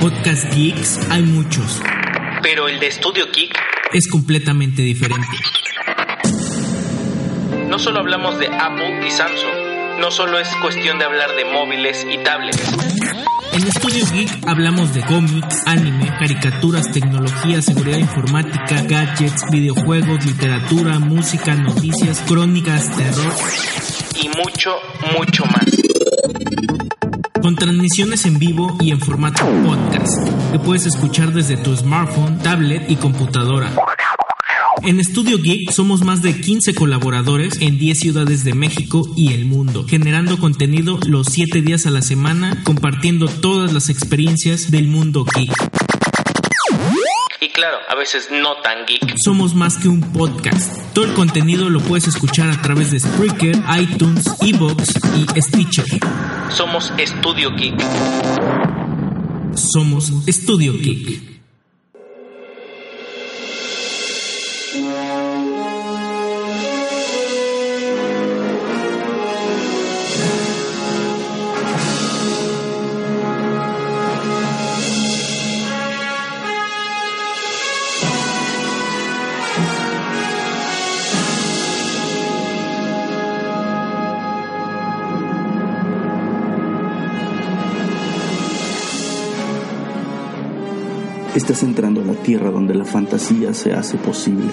Podcast geeks hay muchos. Pero el de Estudio Geek es completamente diferente. No solo hablamos de Apple y Samsung, no solo es cuestión de hablar de móviles y tablets. En Estudio Geek hablamos de cómics, anime, caricaturas, tecnología, seguridad informática, gadgets, videojuegos, literatura, música, noticias, crónicas, terror y mucho, mucho más con transmisiones en vivo y en formato podcast, que puedes escuchar desde tu smartphone, tablet y computadora. En Studio Geek somos más de 15 colaboradores en 10 ciudades de México y el mundo, generando contenido los 7 días a la semana, compartiendo todas las experiencias del mundo geek. Claro, a veces no tan geek. Somos más que un podcast. Todo el contenido lo puedes escuchar a través de Spreaker, iTunes, Evox y Stitcher. Somos Estudio Geek. Somos Estudio Geek. Estás entrando a la Tierra donde la fantasía se hace posible,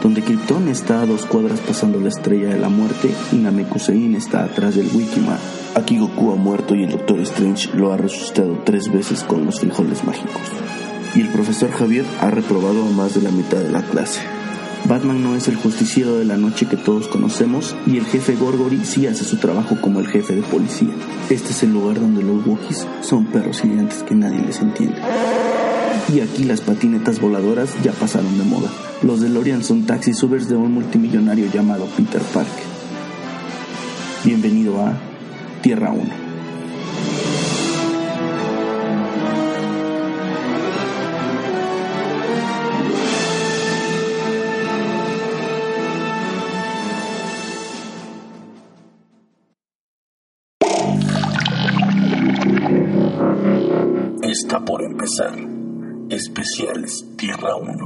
donde Krypton está a dos cuadras pasando la estrella de la muerte y Namekusein está atrás del Wikimar. Aquí Goku ha muerto y el Doctor Strange lo ha resucitado tres veces con los frijoles mágicos. Y el profesor Javier ha reprobado a más de la mitad de la clase. Batman no es el justiciero de la noche que todos conocemos y el jefe Gorgory sí hace su trabajo como el jefe de policía. Este es el lugar donde los Wookiees son perros gigantes que nadie les entiende. Y aquí las patinetas voladoras ya pasaron de moda. Los DeLorean son taxi subers de un multimillonario llamado Peter Parker. Bienvenido a Tierra 1. Está por empezar. Especiales Tierra 1.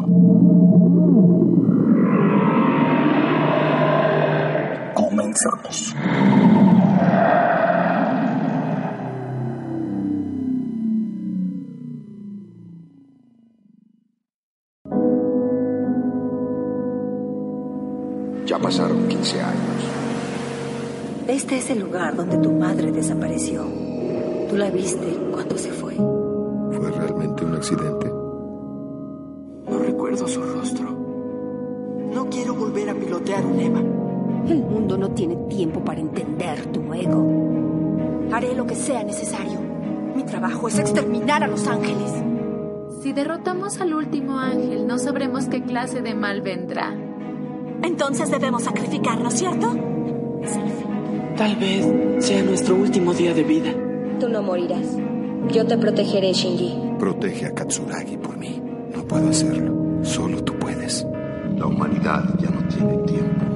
Comenzamos. Ya pasaron 15 años. Este es el lugar donde tu madre desapareció. Tú la viste cuando se fue. ¿Fue realmente un accidente? No recuerdo su rostro. No quiero volver a pilotear un EVA. El mundo no tiene tiempo para entender tu ego. Haré lo que sea necesario. Mi trabajo es exterminar a los ángeles. Si derrotamos al último ángel, no sabremos qué clase de mal vendrá. Entonces debemos sacrificarnos, ¿cierto? Es el fin. Tal vez sea nuestro último día de vida. Tú no morirás. Yo te protegeré, Shinji. Protege a Katsuragi por mí. No puedo hacerlo. Solo tú puedes. La humanidad ya no tiene tiempo.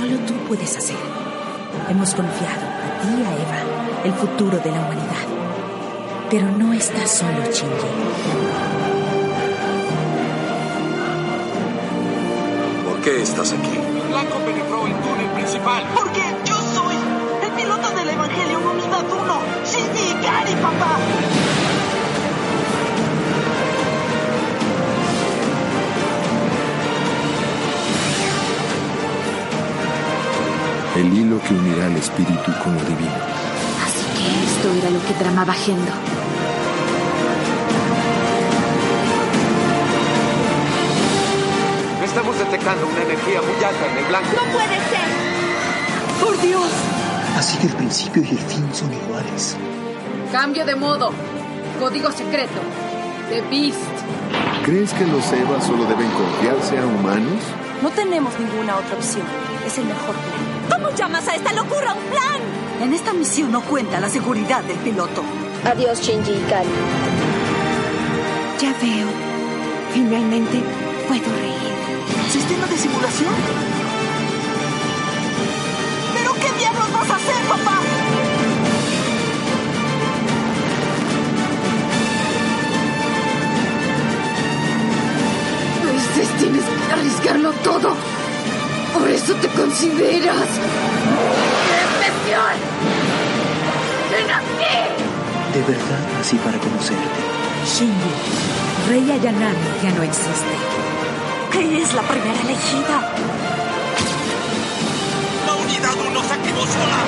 Solo tú puedes hacer. Hemos confiado a ti y a Eva el futuro de la humanidad. Pero no estás solo, Shinji. ¿Por qué estás aquí? Blanco penetró el túnel principal. Porque el hilo que unirá el espíritu con lo divino. Así que esto era lo que tramaba Gendo. Estamos detectando una energía muy alta en el blanco. ¡No puede ser! ¡Por Dios! Así que el principio y el fin son iguales. Cambio de modo. Código secreto. The Beast. ¿Crees que los Eva solo deben confiarse a humanos? No tenemos ninguna otra opción. Es el mejor plan. ¿Cómo llamas a esta locura un plan? En esta misión no cuenta la seguridad del piloto. Adiós, Shinji y Kari. Ya veo. Finalmente puedo reír. ¿Sistema de simulación? ¿Pero qué diablos vas a hacer, papá? A veces tienes que arriesgarlo todo. Por eso te consideras especial. ¡Ven aquí! De verdad nací para conocerte. Shinji, Rey Ayanami ya no existe. ¿Qué es la primera elegida? La unidad 1 se activó sola.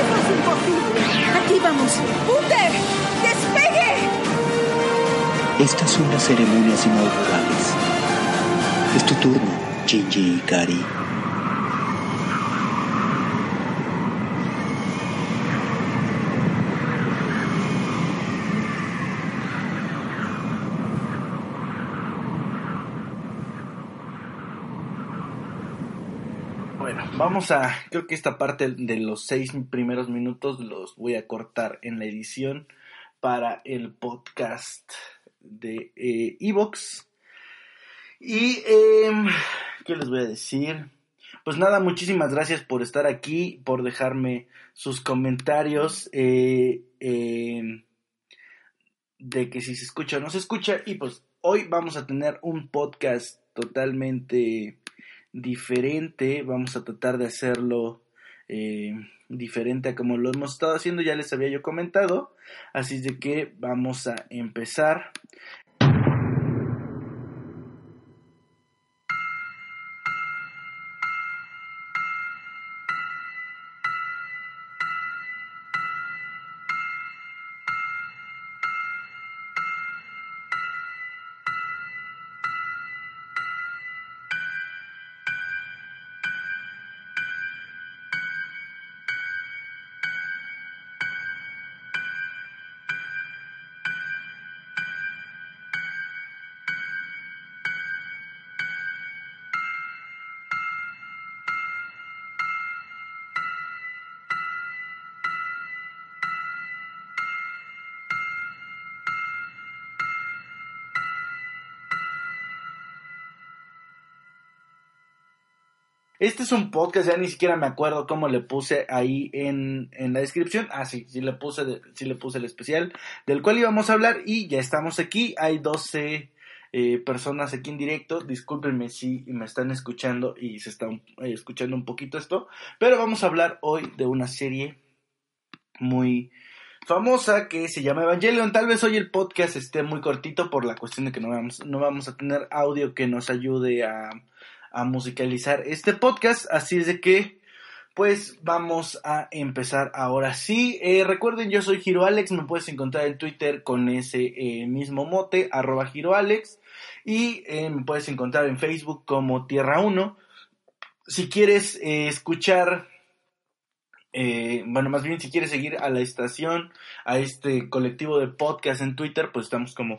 ¡Eso es imposible! Aquí vamos. ¡Uter! ¡Despegue! Estas son las ceremonias inaugurales. Es tu turno, Shinji Ikari. Bueno, vamos a, creo que esta parte de los seis primeros minutos los voy a cortar en la edición para el podcast de eh, Evox. y, eh, ¿qué les voy a decir? Pues nada, muchísimas gracias por estar aquí, por dejarme sus comentarios eh, eh, de que si se escucha o no se escucha. Y pues hoy vamos a tener un podcast totalmente diferente. Vamos a tratar de hacerlo eh, diferente a como lo hemos estado haciendo. Ya les había yo comentado. Así de que vamos a empezar. Este es un podcast, ya ni siquiera me acuerdo cómo le puse ahí en, en la descripción. Ah, sí, sí le, puse sí le puse el especial del cual íbamos a hablar y ya estamos aquí. Hay 12 eh, personas aquí en directo. Discúlpenme si me están escuchando y se están eh, escuchando un poquito esto. Pero vamos a hablar hoy de una serie muy famosa que se llama Evangelion. Tal vez hoy el podcast esté muy cortito por la cuestión de que no vamos, no vamos a tener audio que nos ayude a, a musicalizar este podcast. Así es de que, pues vamos a empezar ahora sí. Eh, recuerden, yo soy Giro Alex. Me puedes encontrar en Twitter con ese eh, mismo mote, arroba Giro Alex. Y eh, me puedes encontrar en Facebook como Tierra 1. Si quieres escuchar bueno, más bien si quieres seguir a la estación, a este colectivo de podcast en Twitter, pues estamos como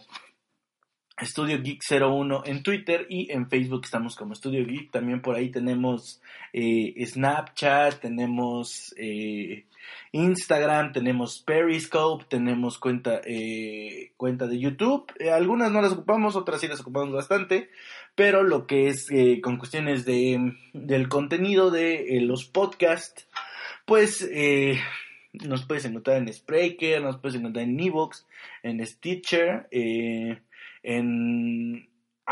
Estudio Geek 01 en Twitter y en Facebook estamos como Estudio Geek. También por ahí tenemos eh, Snapchat, tenemos eh, Instagram, tenemos Periscope, tenemos cuenta, eh, cuenta de YouTube. Eh, algunas no las ocupamos, otras sí las ocupamos bastante. Pero lo que es eh, con cuestiones de, del contenido de eh, los podcasts, pues nos puedes encontrar en Spreaker, nos puedes encontrar en Evox, en Stitcher, eh, en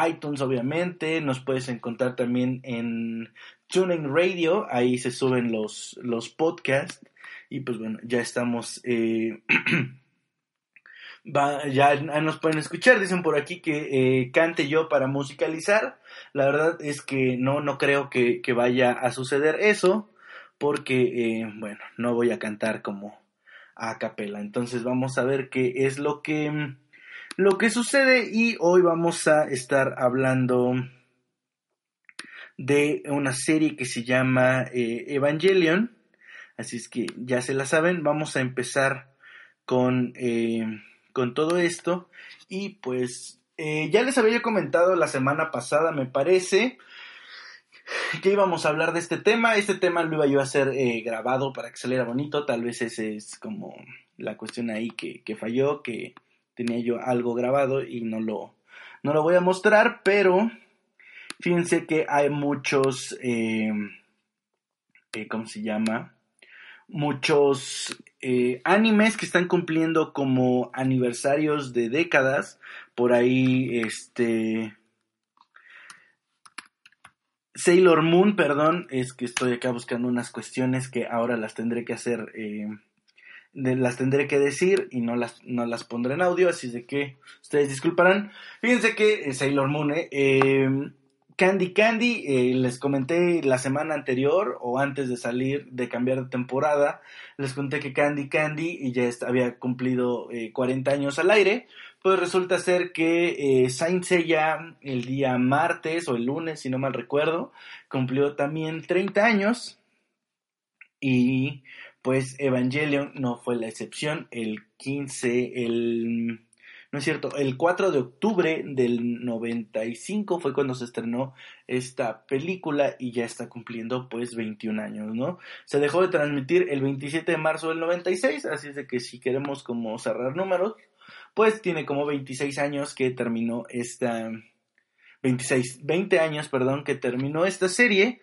iTunes obviamente, nos puedes encontrar también en TuneIn Radio, ahí se suben los, los podcasts y pues bueno, ya estamos eh, ya nos pueden escuchar, dicen por aquí que eh, cante yo para musicalizar. La verdad es que no, no creo que, que vaya a suceder eso, porque, eh, bueno, no voy a cantar como a capela. Entonces vamos a ver qué es lo que, lo que sucede y hoy vamos a estar hablando de una serie que se llama eh, Evangelion. Así es que ya se la saben, vamos a empezar con, eh, con todo esto. Y pues eh, ya les había comentado la semana pasada, me parece, que íbamos a hablar de este tema. Este tema lo iba yo a hacer grabado para que saliera bonito. Tal vez ese es como la cuestión ahí que, que falló, que tenía yo algo grabado y no lo, no lo voy a mostrar, pero Fíjense que hay muchos, eh, eh, ¿cómo se llama? Muchos eh, animes que están cumpliendo como aniversarios de décadas. Por ahí, este... Sailor Moon, perdón, es que estoy acá buscando unas cuestiones que ahora las tendré que hacer, las tendré que decir y no las, no las pondré en audio, así de que ustedes disculparán. Fíjense que Sailor Moon, eh, Candy Candy, eh, les comenté la semana anterior o antes de salir, de cambiar de temporada, les conté que Candy Candy ya había cumplido 40 eh, años al aire, pues resulta ser que eh, Saint Seiya el día martes o el lunes, si no mal recuerdo, cumplió también 30 años y pues Evangelion no fue la excepción, el 15, el no es cierto, el 4 de octubre del 95 fue cuando se estrenó esta película y ya está cumpliendo pues 21 años, ¿no? Se dejó de transmitir el 27 de marzo del 96, así es de que si queremos como cerrar números, pues tiene como 26 años que terminó esta 26, 20 años, perdón, que terminó esta serie.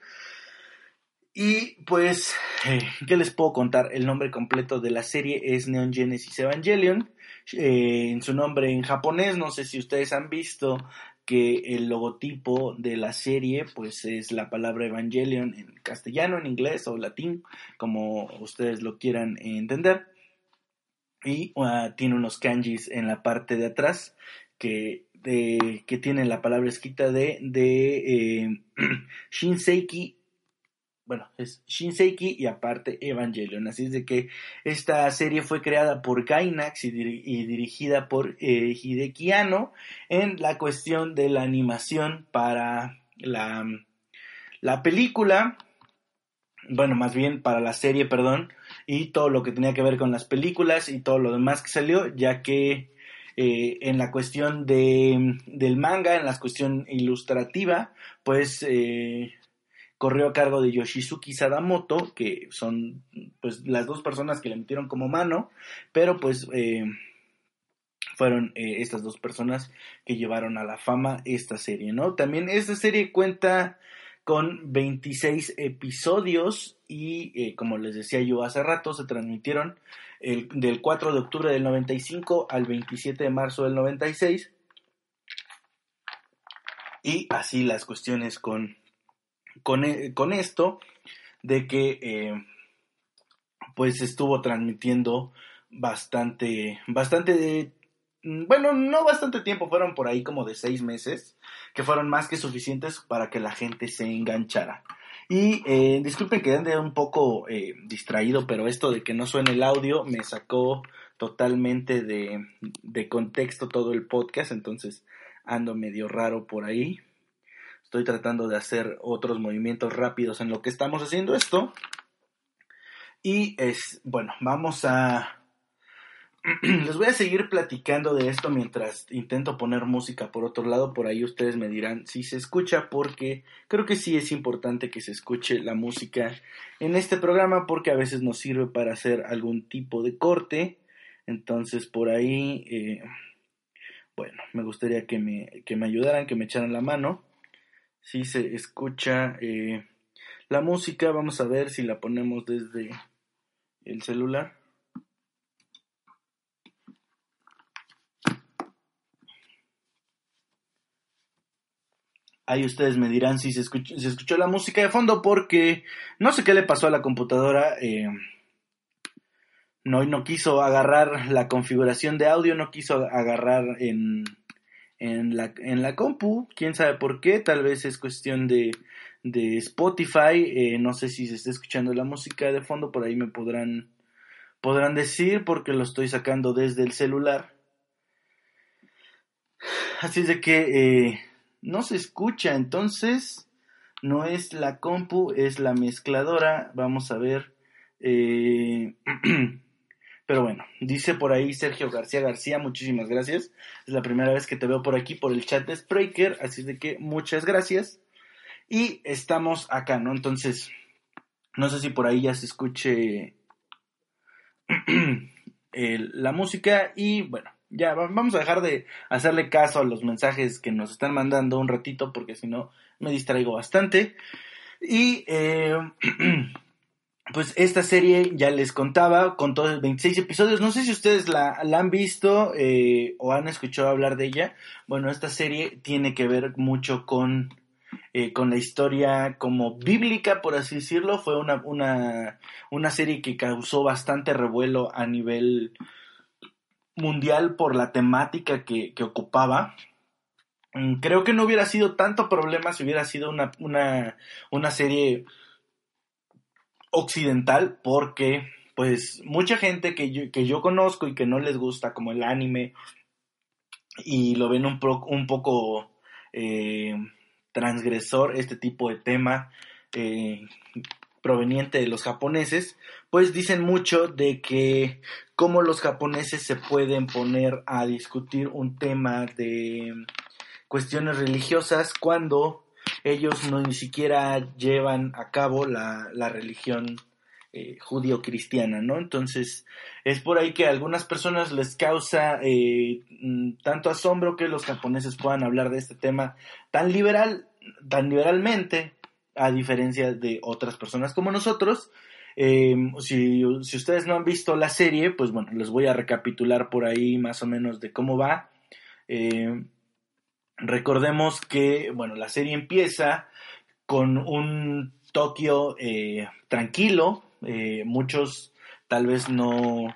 Y pues, ¿qué les puedo contar? El nombre completo de la serie es Neon Genesis Evangelion. Eh, en su nombre en japonés. No sé si ustedes han visto que el logotipo de la serie pues es la palabra Evangelion en castellano, en inglés o latín, como ustedes lo quieran entender. Y uh, tiene unos kanjis en la parte de atrás que, que tienen la palabra escrita de, de eh, Shinseiki bueno, es Shinseiki y aparte Evangelion. Así es de que esta serie fue creada por Gainax y, dirigida por eh, Hideki en la cuestión de la animación para la, la película, bueno, más bien para la serie, perdón, y todo lo que tenía que ver con las películas y todo lo demás que salió, ya que eh, en la cuestión de, del manga, en la cuestión ilustrativa, pues eh, corrió a cargo de Yoshizuki Sadamoto, que son pues las dos personas que le metieron como mano, pero pues eh, fueron eh, estas dos personas que llevaron a la fama esta serie, ¿no? También esta serie cuenta con 26 episodios y eh, como les decía yo hace rato, se transmitieron el, del 4 de octubre del 95 al 27 de marzo del 96 y así las cuestiones con con, e, con esto de que eh, pues estuvo transmitiendo bastante, bastante de, bueno, no bastante tiempo, fueron por ahí como de seis meses, que fueron más que suficientes para que la gente se enganchara. Y eh, disculpen que ande un poco eh, distraído, pero esto de que no suene el audio me sacó totalmente de, de contexto todo el podcast, entonces ando medio raro por ahí. Estoy tratando de hacer otros movimientos rápidos en lo que estamos haciendo esto. Y es, bueno, vamos a... Les voy a seguir platicando de esto mientras intento poner música por otro lado. Por ahí ustedes me dirán si se escucha porque creo que sí es importante que se escuche la música en este programa porque a veces nos sirve para hacer algún tipo de corte. Entonces por ahí, eh, bueno, me gustaría que me, que me ayudaran, que me echaran la mano si se escucha eh, la música. Vamos a ver si la ponemos desde el celular. Ahí ustedes me dirán si se escuchó, la música de fondo porque no sé qué le pasó a la computadora. Eh, no, no quiso agarrar la configuración de audio, no quiso agarrar en, en, la, en la compu, quién sabe por qué, tal vez es cuestión de, de Spotify, eh, no sé si se está escuchando la música de fondo, por ahí me podrán, podrán decir porque lo estoy sacando desde el celular. Así es de que eh, no se escucha, entonces no es la compu, es la mezcladora, vamos a ver. Eh, Pero bueno, dice por ahí Sergio García García, muchísimas gracias. Es la primera vez que te veo por aquí por el chat de Spreaker, así de que muchas gracias. Y estamos acá, ¿no? Entonces, no sé si por ahí ya se escuche la música y bueno, ya vamos a dejar de hacerle caso a los mensajes que nos están mandando un ratito porque si no me distraigo bastante. Y eh, pues esta serie ya les contaba con todos 26 episodios. No sé si ustedes la, han visto eh, o han escuchado hablar de ella. Bueno, esta serie tiene que ver mucho con, eh, con la historia como bíblica, por así decirlo. Fue una, una, una serie que causó bastante revuelo a nivel mundial por la temática que, que ocupaba. Mm, creo que no hubiera sido tanto problema si hubiera sido una, una, una serie occidental porque pues mucha gente que yo, que yo conozco y que no les gusta como el anime y lo ven un, un poco eh, transgresor este tipo de tema eh, proveniente de los japoneses, pues dicen mucho de que cómo los japoneses se pueden poner a discutir un tema de cuestiones religiosas cuando ellos no ni siquiera llevan a cabo la, la religión eh, judío-cristiana, ¿no? Entonces, es por ahí que a algunas personas les causa eh, mm, tanto asombro que los japoneses puedan hablar de este tema tan liberal, tan liberalmente, a diferencia de otras personas como nosotros. Eh, si, si, ustedes no han visto la serie, pues bueno, les voy a recapitular por ahí más o menos de cómo va. Recordemos que, bueno, la serie empieza con un Tokio eh, tranquilo. Eh, muchos tal vez no...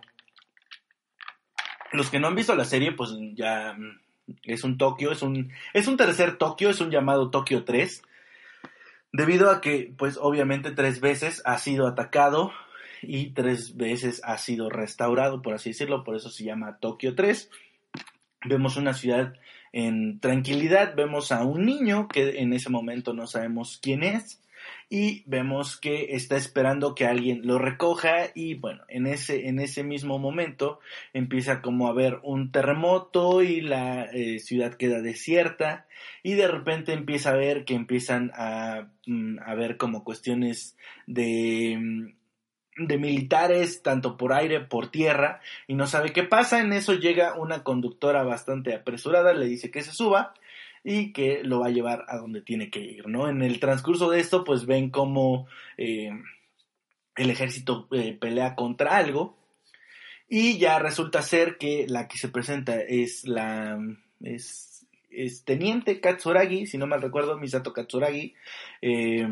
Los que no han visto la serie, pues ya mm, es un Tokio, es un, es un tercer Tokio, es un llamado Tokio 3. Debido a que, pues obviamente tres veces ha sido atacado y tres veces ha sido restaurado, por así decirlo, por eso se llama Tokio 3. Vemos una ciudad en tranquilidad vemos a un niño que en ese momento no sabemos quién es y vemos que está esperando que alguien lo recoja y bueno, en ese, en ese mismo momento empieza como a haber un terremoto y la eh, ciudad queda desierta y de repente empieza a ver que empiezan a, mm, a ver como cuestiones de mm, de militares, tanto por aire, por tierra, y no sabe qué pasa. En eso llega una conductora bastante apresurada, le dice que se suba y que lo va a llevar a donde tiene que ir, ¿no? En el transcurso de esto, pues ven cómo eh, el ejército eh, pelea contra algo y ya resulta ser que la que se presenta es la... es, Teniente Katsuragi, si no mal recuerdo, Misato Katsuragi, eh,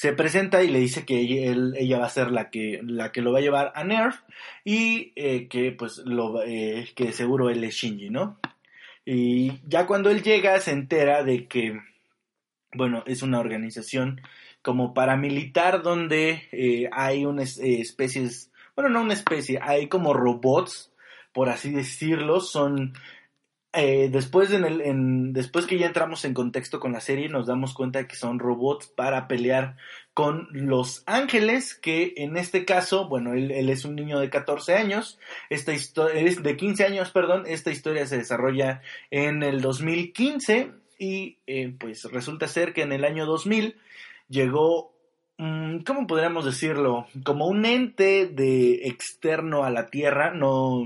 se presenta y le dice que ella, va a ser la que, la que lo va a llevar a Nerf y eh, que pues lo, eh, que seguro él es Shinji, ¿no? Y ya cuando él llega se entera de que, bueno, es una organización como paramilitar donde eh, hay unas especies, bueno, no una especie, hay como robots, por así decirlo, son eh, después, en el, en, después que ya entramos en contexto con la serie, nos damos cuenta de que son robots para pelear con los ángeles, que en este caso, bueno, él, es un niño de 14 años, esta historia, es de 15 años, perdón, esta historia se desarrolla en el 2015 y eh, pues resulta ser que en el año 2000 llegó ¿cómo podríamos decirlo? Como un ente de externo a la Tierra, no,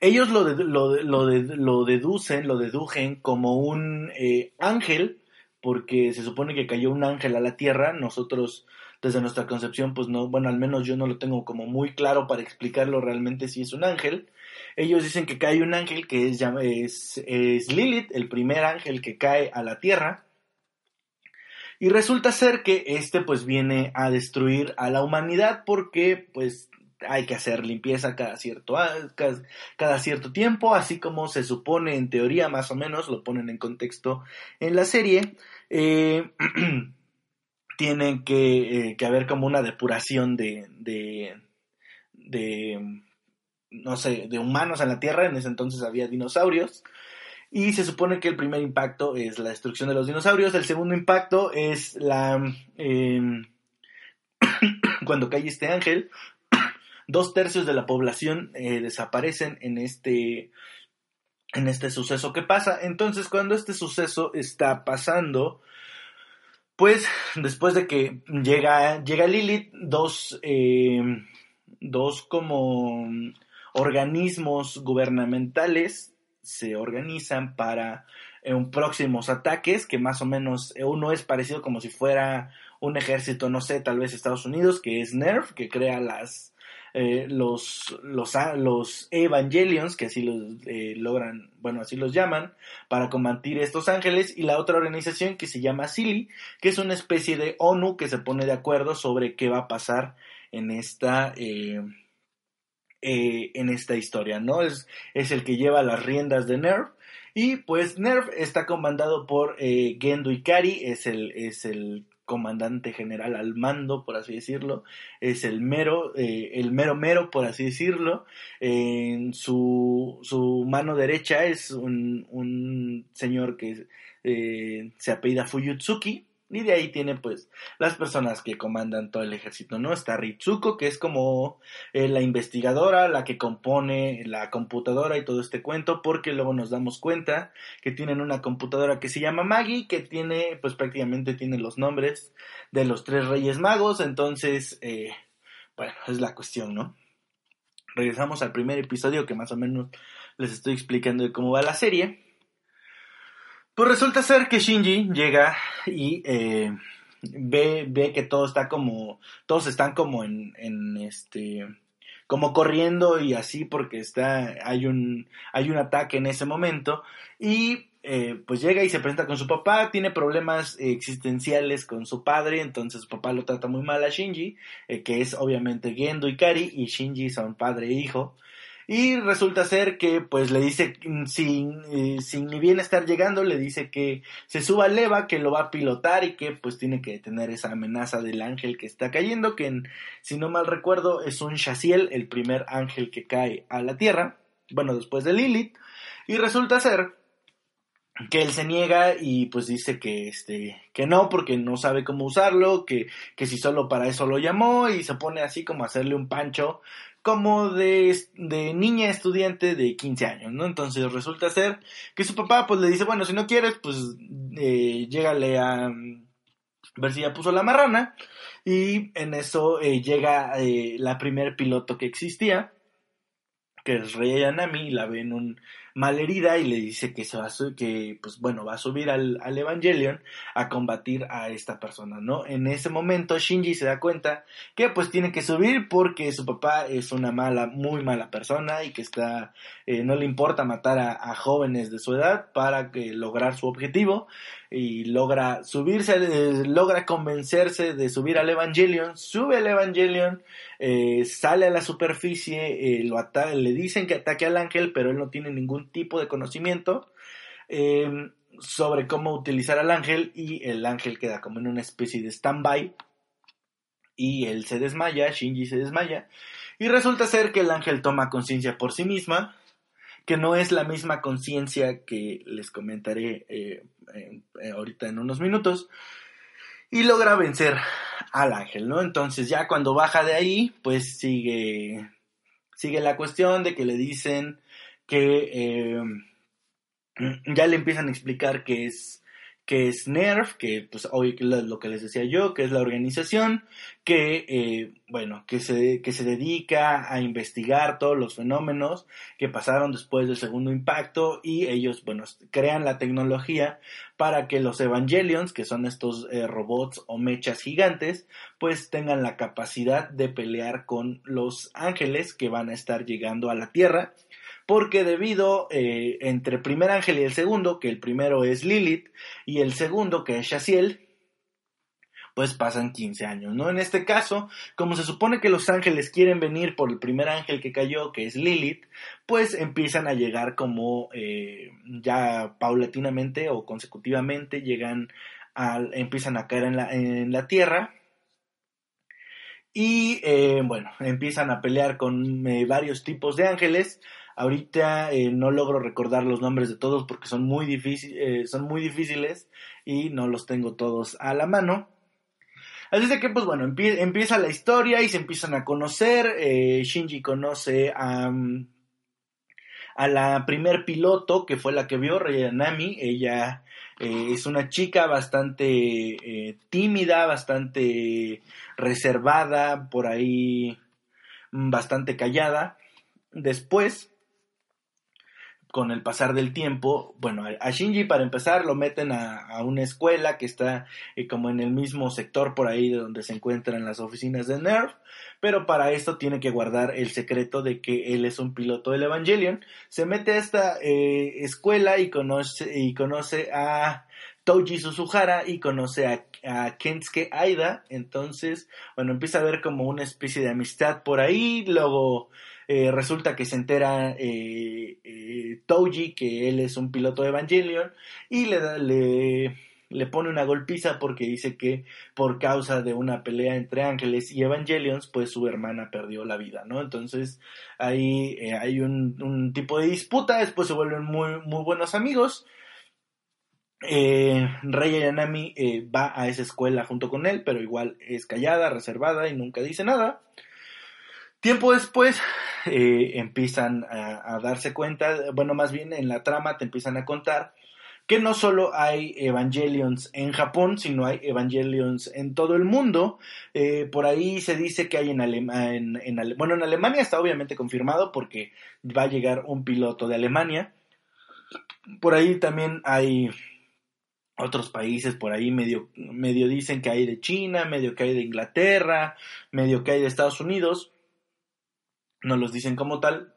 ellos lo, lo, lo, deducen, lo dedujen como un eh, ángel, porque se supone que cayó un ángel a la tierra. Nosotros, desde nuestra concepción, pues no, bueno, al menos yo no lo tengo como muy claro para explicarlo realmente si es un ángel. Ellos dicen que cae un ángel que es, es, es Lilith, el primer ángel que cae a la tierra. Y resulta ser que este pues viene a destruir a la humanidad porque pues hay que hacer limpieza cada cierto, cada, cierto tiempo, así como se supone en teoría más o menos, lo ponen en contexto en la serie. Eh, tienen que, que, haber como una depuración de, de, de, no sé, de humanos en la Tierra, en ese entonces había dinosaurios, y se supone que el primer impacto es la destrucción de los dinosaurios, el segundo impacto es la... Em, cuando cae este ángel, dos tercios de la población eh, desaparecen en este, en este suceso que pasa. Entonces, cuando este suceso está pasando, pues después de que llega, llega Lilith, dos, em, dos como organismos gubernamentales se organizan para eh, un próximos ataques, que más o menos eh, uno es parecido como si fuera un ejército, no sé, tal vez Estados Unidos, que es NERF, que crea las, eh, los, los, los, Evangelions, que así los logran, bueno, así los llaman, para combatir estos ángeles, y la otra organización que se llama SILI, que es una especie de ONU que se pone de acuerdo sobre qué va a pasar en esta, eh, en esta historia, ¿no? Es, es el que lleva las riendas de Nerf. Y pues Nerf está comandado por eh, Gendo Ikari, es el, es el comandante general al mando, por así decirlo, es el mero, eh, el mero mero, por así decirlo. En su, su mano derecha es un, un señor que se apellida Fuyutsuki, y de ahí tiene pues las personas que comandan todo el ejército, ¿no? Está Ritsuko, que es como eh, la investigadora, la que compone la computadora y todo este cuento, porque luego nos damos cuenta que tienen una computadora que se llama Maggie, que tiene pues prácticamente tiene los nombres de los tres reyes magos, entonces, eh, bueno, es la cuestión, ¿no? Regresamos al primer episodio que más o menos les estoy explicando de cómo va la serie. Pues resulta ser que Shinji llega y eh, ve, ve que todo está como, todos están como en, en este, como corriendo y así porque está, hay un, hay un ataque en ese momento y eh, pues llega y se presenta con su papá, tiene problemas existenciales con su padre, entonces su papá lo trata muy mal a Shinji, eh, que es obviamente Gendo y y Shinji son padre e hijo. Y resulta ser que pues le dice, mm, sin, eh, sin ni bien estar llegando, le dice que se suba a Leva, que lo va a pilotar y que pues tiene que tener esa amenaza del ángel que está cayendo, que si no mal recuerdo es un Shaziel, el primer ángel que cae a la tierra, bueno, después de Lilith. Y resulta ser que él se niega y pues dice que este que no porque no sabe cómo usarlo, que, que si solo para eso lo llamó y se pone así como a hacerle un pancho como de, niña estudiante de 15 años, ¿no? Entonces resulta ser que su papá pues le dice, bueno, si no quieres, pues eh, llégale a mm, ver si ya puso la marrana. Y en eso eh, llega eh, la primer piloto que existía, que es Rey Yanami, y la ve en un malherida y le dice que se va a que pues bueno va a subir al, al, Evangelion a combatir a esta persona no en ese momento Shinji se da cuenta que pues tiene que subir porque su papá es una mala muy mala persona y que está eh, no le importa matar a, jóvenes de su edad para que lograr su objetivo y logra subirse eh, logra convencerse de subir al Evangelion sube al Evangelion eh, sale a la superficie lo le dicen que ataque al ángel pero él no tiene ningún tipo de conocimiento em, sobre cómo utilizar al ángel y el ángel queda como en una especie de stand-by y él se desmaya, Shinji se desmaya y resulta ser que el ángel toma conciencia por sí misma, que no es la misma conciencia que les comentaré eh, eh, ahorita en unos minutos, y logra vencer al ángel, ¿no? Entonces ya cuando baja de ahí, pues sigue, sigue la cuestión de que le dicen que eh, ya le empiezan a explicar que es que es NERF, que pues hoy lo que les decía yo, que es la organización que, eh, bueno, que se, que se dedica a investigar todos los fenómenos que pasaron después del segundo impacto y ellos, bueno, crean la tecnología para que los Evangelions, que son estos eh, robots o mechas gigantes, pues tengan la capacidad de pelear con los ángeles que van a estar llegando a la Tierra porque debido eh, entre el primer ángel y el segundo, que el primero es Lilith y el segundo que es Shaziel, pues pasan 15 años, ¿no? En este caso, como se supone que los ángeles quieren venir por el primer ángel que cayó, que es Lilith, pues empiezan a llegar como eh, ya paulatinamente o consecutivamente llegan empiezan a caer en la, en la tierra y eh, bueno, empiezan a pelear con varios tipos de ángeles. Ahorita eh, no logro recordar los nombres de todos porque son muy, difícil, son muy difíciles y no los tengo todos a la mano. Así de que, pues bueno, empieza la historia y se empiezan a conocer. Shinji conoce a, a la primer piloto que fue la que vio, Nami. Ella es una chica bastante tímida, bastante reservada, por ahí bastante callada. Después, con el pasar del tiempo, bueno, a Shinji para empezar lo meten a, una escuela que está eh, como en el mismo sector por ahí de donde se encuentran las oficinas de Nerf, pero para esto tiene que guardar el secreto de que él es un piloto del Evangelion. Se mete a esta eh, escuela y conoce, y conoce a Touji Suzuhara y conoce a, Kensuke Aida. Entonces, bueno, empieza a ver como una especie de amistad por ahí. Luego eh, resulta que se entera eh, eh, Touji que él es un piloto de Evangelion y le, le, pone una golpiza porque dice que por causa de una pelea entre ángeles y Evangelions, pues su hermana perdió la vida, ¿no? Entonces ahí hay un, tipo de disputa, después se vuelven muy, muy buenos amigos eh, Rey Ayanami eh, va a esa escuela junto con él, pero igual es callada, reservada y nunca dice nada. Tiempo después eh, empiezan a, darse cuenta, bueno, más bien en la trama te empiezan a contar que no solo hay Evangelions en Japón, sino hay Evangelions en todo el mundo. Eh, por ahí se dice que hay en Alemania, bueno, en Alemania está obviamente confirmado porque va a llegar un piloto de Alemania. Por ahí también hay otros países por ahí medio, medio dicen que hay de China, medio que hay de Inglaterra, medio que hay de Estados Unidos. No los dicen como tal,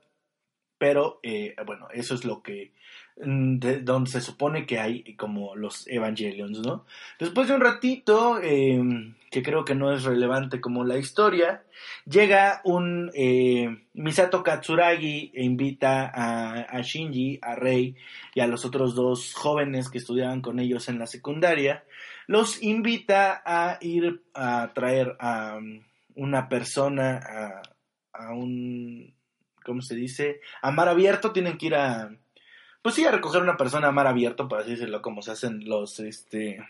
pero eh, bueno, eso es lo que Mm, donde se supone que hay como los Evangelions, ¿no? Después de un ratito, em, que creo que no es relevante como la historia, llega un eh, Misato Katsuragi e invita a, Shinji, a Rei y a los otros dos jóvenes que estudiaban con ellos en la secundaria, los invita a ir a traer a um, una persona, a, a un, ¿cómo se dice? A mar abierto, tienen que ir a pues sí, a recoger una persona a mar abierto, por así decirlo, como se hacen los, este,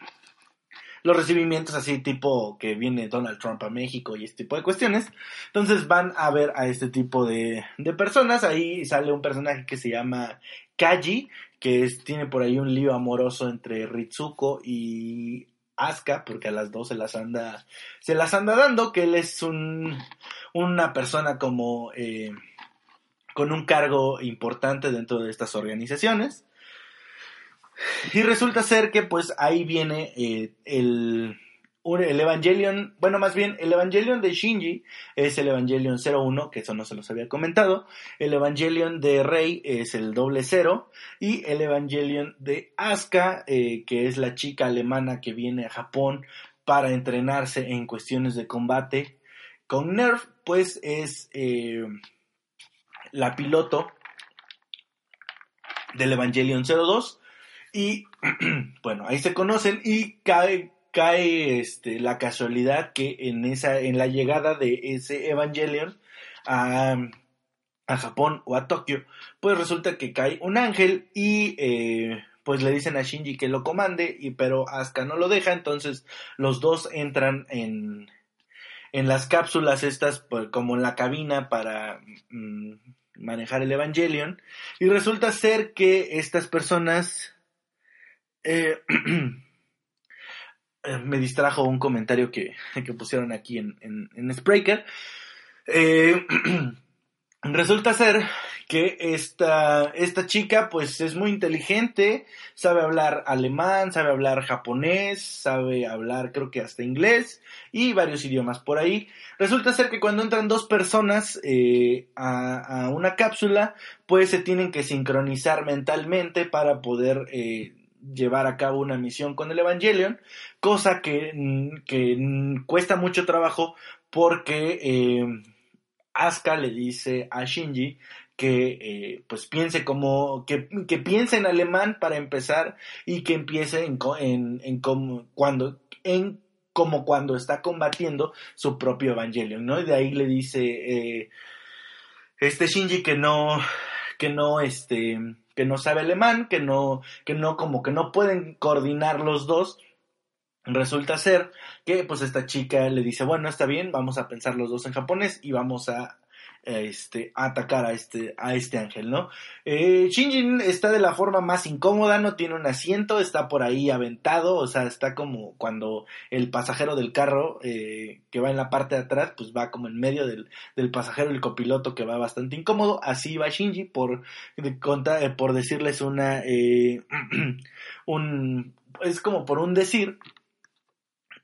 los recibimientos así tipo que viene Donald Trump a México y este tipo de cuestiones. Entonces van a ver a este tipo de, de personas. Ahí sale un personaje que se llama Kaji, que tiene por ahí un lío amoroso entre Ritsuko y Asuka, porque a las dos se las anda, se las anda dando, que él es un, una persona como... Eh, con un cargo importante dentro de estas organizaciones. Y resulta ser que pues ahí viene eh, el, el Evangelion, bueno más bien el Evangelion de Shinji es el Evangelion 01, que eso no se los había comentado, el Evangelion de Rei es el doble cero. Y el Evangelion de Asuka, eh, que es la chica alemana que viene a Japón para entrenarse en cuestiones de combate con Nerf, pues es... Eh, la piloto del Evangelion 02 y bueno, ahí se conocen y cae cae este, la casualidad que en esa en la llegada de ese Evangelion a, a Japón o a Tokio, pues resulta que cae un ángel y eh, pues le dicen a Shinji que lo comande y pero Asuka no lo deja, entonces los dos entran en en las cápsulas estas pues, como en la cabina para mm, manejar el Evangelion. Y resulta ser que estas personas... Eh, me distrajo un comentario que, que pusieron aquí en, en, en Spreaker. Eh, resulta ser que esta, esta chica pues es muy inteligente, sabe hablar alemán, sabe hablar japonés, sabe hablar creo que hasta inglés y varios idiomas por ahí. Resulta ser que cuando entran dos personas eh, a, una cápsula pues se tienen que sincronizar mentalmente para poder eh, llevar a cabo una misión con el Evangelion, cosa que, mm, que mm, cuesta mucho trabajo porque eh, Asuka le dice a Shinji que eh, pues piense como que, que, piense en alemán para empezar y que empiece en, en, como cuando en como cuando está combatiendo su propio Evangelion, ¿no? Y de ahí le dice eh, este Shinji que no que no este que no sabe alemán, que no que no como que no pueden coordinar los dos. Resulta ser que pues esta chica le dice, bueno, está bien, vamos a pensar los dos en japonés y vamos a este, atacar a este, a este ángel, ¿no? Eh, Shinjin está de la forma más incómoda, no tiene un asiento, está por ahí aventado, o sea, está como cuando el pasajero del carro eh, que va en la parte de atrás, pues va como en medio del, del pasajero, el copiloto que va bastante incómodo, así va Shinji por, eh, por decirles una, eh, un, es como por un decir,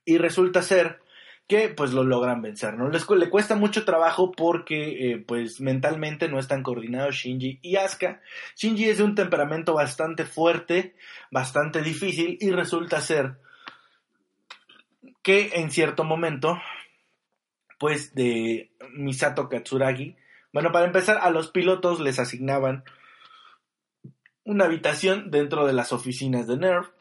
y resulta ser que pues lo logran vencer, ¿no? Les, le cuesta mucho trabajo porque eh, pues mentalmente no están coordinados Shinji y Asuka. Shinji es de un temperamento bastante fuerte, bastante difícil y resulta ser que en cierto momento pues de Misato Katsuragi, bueno, para empezar a los pilotos les asignaban una habitación dentro de las oficinas de NERV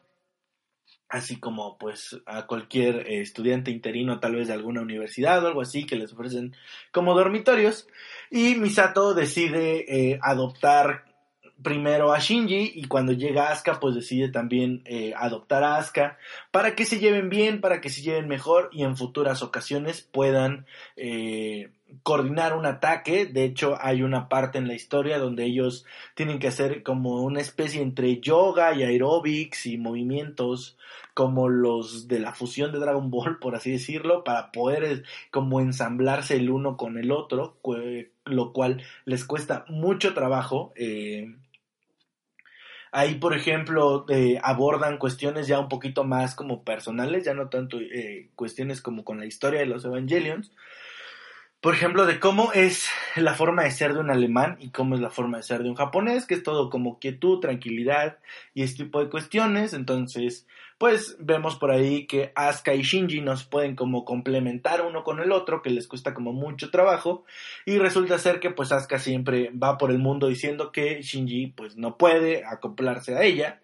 así como pues a cualquier eh, estudiante interino tal vez de alguna universidad o algo así que les ofrecen como dormitorios. Y Misato decide eh, adoptar primero a Shinji y cuando llega Asuka pues decide también eh, adoptar a Asuka para que se lleven bien, para que se lleven mejor y en futuras ocasiones puedan coordinar un ataque. De hecho, hay una parte en la historia donde ellos tienen que hacer como una especie entre yoga y aerobics y movimientos como los de la fusión de Dragon Ball, por así decirlo, para poder eh, como ensamblarse el uno con el otro, lo cual les cuesta mucho trabajo. Eh, ahí, por ejemplo, eh, abordan cuestiones ya un poquito más como personales, ya no tanto cuestiones como con la historia de los Evangelions, por ejemplo, de cómo es la forma de ser de un alemán y cómo es la forma de ser de un japonés, que es todo como quietud, tranquilidad y este tipo de cuestiones. Entonces, pues vemos por ahí que Asuka y Shinji nos pueden como complementar uno con el otro, que les cuesta como mucho trabajo. Y resulta ser que pues Asuka siempre va por el mundo diciendo que Shinji pues no puede acoplarse a ella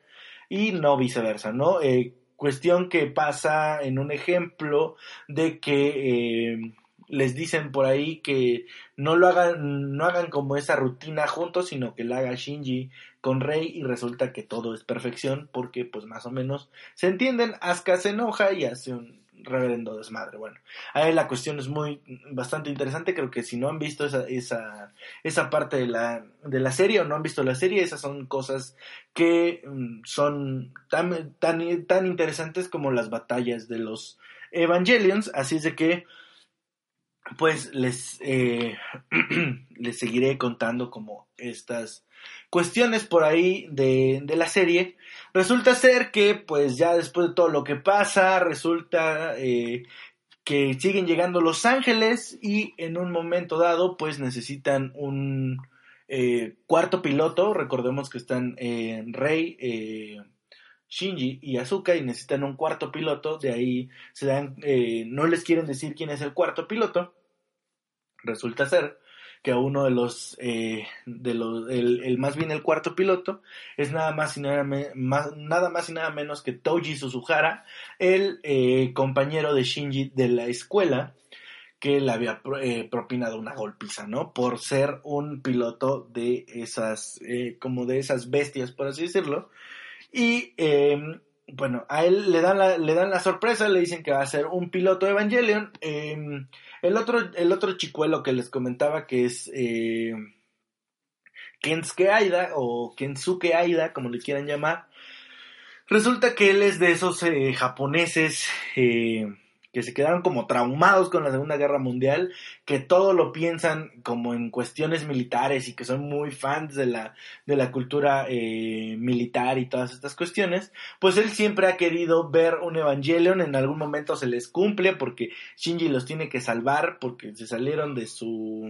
y no viceversa, ¿no? Eh, cuestión que pasa en un ejemplo de que... Eh, les dicen por ahí que no lo hagan, no hagan como esa rutina juntos, sino que la haga Shinji con Rey y resulta que todo es perfección porque pues más o menos se entienden, Asuka se enoja y hace un reverendo desmadre. Bueno, ahí la cuestión es muy bastante interesante, creo que si no han visto esa, esa, esa parte de la, de la serie o no han visto la serie, esas son cosas que mm, son tan, tan, tan interesantes como las batallas de los Evangelions, así es de que pues les, eh, les seguiré contando como estas cuestiones por ahí de, de, la serie. Resulta ser que pues ya después de todo lo que pasa, resulta eh, que siguen llegando Los Ángeles y en un momento dado pues necesitan un eh, cuarto piloto. Recordemos que están en Rey. Shinji y Asuka y necesitan un cuarto piloto, de ahí se dan, no les quieren decir quién es el cuarto piloto. Resulta ser que uno de los, eh, de los el, más bien el cuarto piloto, es nada más y nada, más, nada más y nada menos que Toji Suzuhara, el eh, compañero de Shinji de la escuela, que le había propinado una golpiza, ¿no? Por ser un piloto de esas, como de esas bestias, por así decirlo, y em, bueno, a él le dan, la, le dan la sorpresa, le dicen que va a ser un piloto de Evangelion. El, otro, el otro chicuelo que les comentaba que es eh, Kensuke Aida o Kensuke Aida, como le quieran llamar. Resulta que él es de esos eh, japoneses eh, que se quedaron como traumados con la Segunda Guerra Mundial, que todo lo piensan como en cuestiones militares y que son muy fans de la, de la cultura eh, militar y todas estas cuestiones, pues él siempre ha querido ver un Evangelion, en algún momento se les cumple porque Shinji los tiene que salvar porque se salieron de su...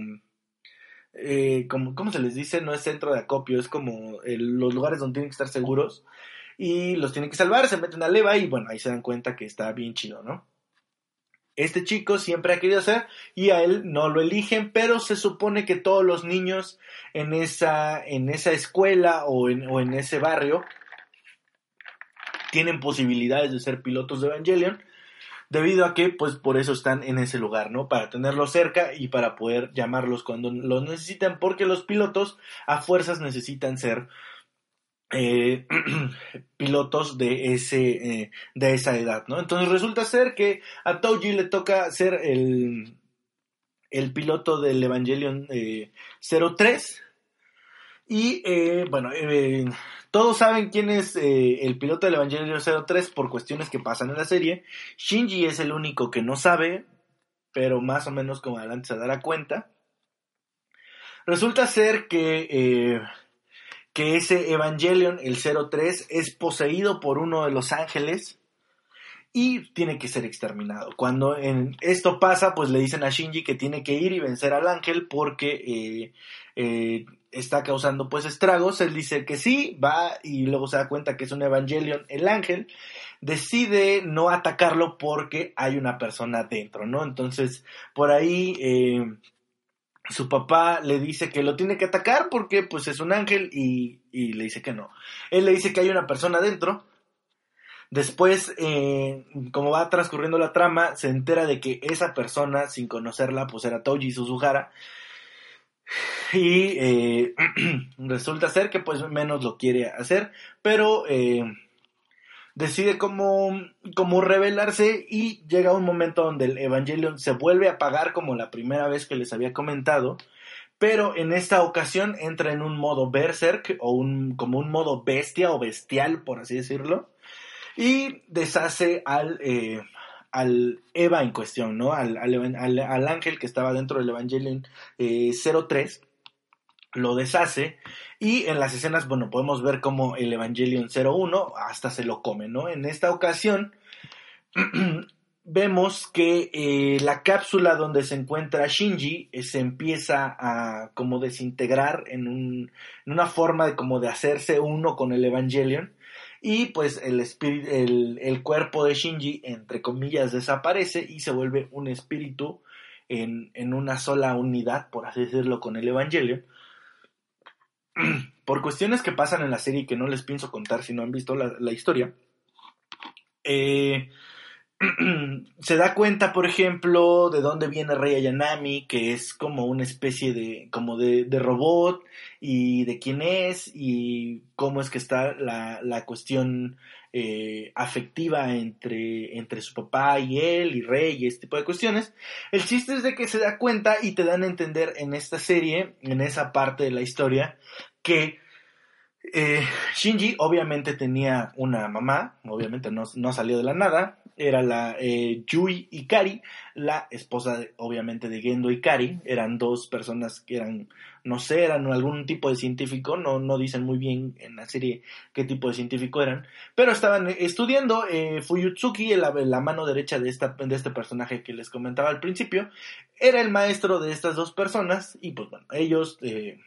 Eh, como, ¿Cómo se les dice? No es centro de acopio, es como los lugares donde tienen que estar seguros y los tiene que salvar, se meten a leva y bueno, ahí se dan cuenta que está bien chido, ¿no? Este chico siempre ha querido hacer y a él no lo eligen, pero se supone que todos los niños en esa, en esa escuela o en, o en ese barrio tienen posibilidades de ser pilotos de Evangelion debido a que pues por eso están en ese lugar, ¿no? Para tenerlos cerca y para poder llamarlos cuando los necesitan, porque los pilotos a fuerzas necesitan ser eh, pilotos de ese eh, de esa edad, ¿no? Entonces resulta ser que a Toji le toca ser el el piloto del Evangelion 03 eh, y bueno todos saben quién es el piloto del Evangelion 03 por cuestiones que pasan en la serie. Shinji es el único que no sabe, pero más o menos como adelante se dará cuenta. Resulta ser que que ese Evangelion, el 03, es poseído por uno de los ángeles y tiene que ser exterminado. Cuando en esto pasa, pues le dicen a Shinji que tiene que ir y vencer al ángel porque eh, eh, está causando pues estragos. Él dice que sí, va y luego se da cuenta que es un Evangelion, el ángel. Decide no atacarlo porque hay una persona dentro, ¿no? Entonces, por ahí eh, su papá le dice que lo tiene que atacar porque pues es un ángel y, le dice que no. Él le dice que hay una persona dentro. Después, eh, como va transcurriendo la trama, se entera de que esa persona, sin conocerla, pues era Toji Suzuhara. Y eh, resulta ser que pues menos lo quiere hacer, pero eh, decide como, como revelarse y llega un momento donde el Evangelion se vuelve a apagar como la primera vez que les había comentado, pero en esta ocasión entra en un modo berserk o un, como un modo bestia o bestial, por así decirlo, y deshace al, eh, al Eva en cuestión, ¿no? Al, al, ángel que estaba dentro del Evangelion 03 eh, lo deshace y en las escenas, bueno, podemos ver como el Evangelion 01 hasta se lo come, ¿no? En esta ocasión vemos que eh, la cápsula donde se encuentra Shinji eh, se empieza a como desintegrar en, un, en, una forma de como de hacerse uno con el Evangelion y pues el, el, el cuerpo de Shinji entre comillas desaparece y se vuelve un espíritu en, en una sola unidad, por así decirlo, con el Evangelion por cuestiones que pasan en la serie y que no les pienso contar si no han visto la, historia, eh, se da cuenta, por ejemplo, de dónde viene Rey Ayanami, que es como una especie de, como de, robot, y de quién es, y cómo es que está la, la cuestión eh, afectiva entre, entre su papá y él, y Rey, y este tipo de cuestiones. El chiste es de que se da cuenta y te dan a entender en esta serie, en esa parte de la historia, que eh, Shinji obviamente tenía una mamá, obviamente no, salió de la nada, era la eh, Yui Ikari, la esposa de, obviamente de Gendo Ikari, eran dos personas que eran, no sé, eran algún tipo de científico, no, no dicen muy bien en la serie qué tipo de científico eran, pero estaban estudiando eh, Fuyutsuki, la, la, mano derecha de, esta, de este personaje que les comentaba al principio, era el maestro de estas dos personas y pues bueno, ellos... Eh,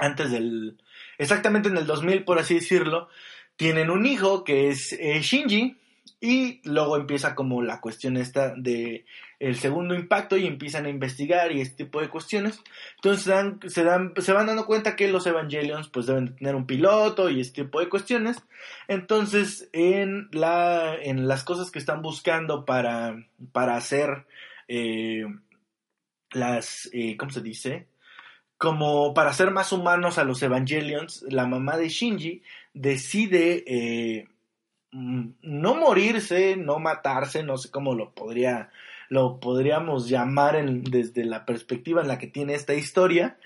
antes del, exactamente en el 2000 por así decirlo, tienen un hijo que es eh, Shinji y luego empieza como la cuestión esta de el segundo impacto y empiezan a investigar y este tipo de cuestiones. Entonces se, dan, se van dando cuenta que los Evangelions pues deben tener un piloto y este tipo de cuestiones. Entonces en, la, en las cosas que están buscando para, para hacer eh, las, eh, ¿cómo se dice? como para hacer más humanos a los Evangelions, la mamá de Shinji decide eh, no morirse, no matarse, no sé cómo lo podría lo podríamos llamar desde la perspectiva en la que tiene esta historia,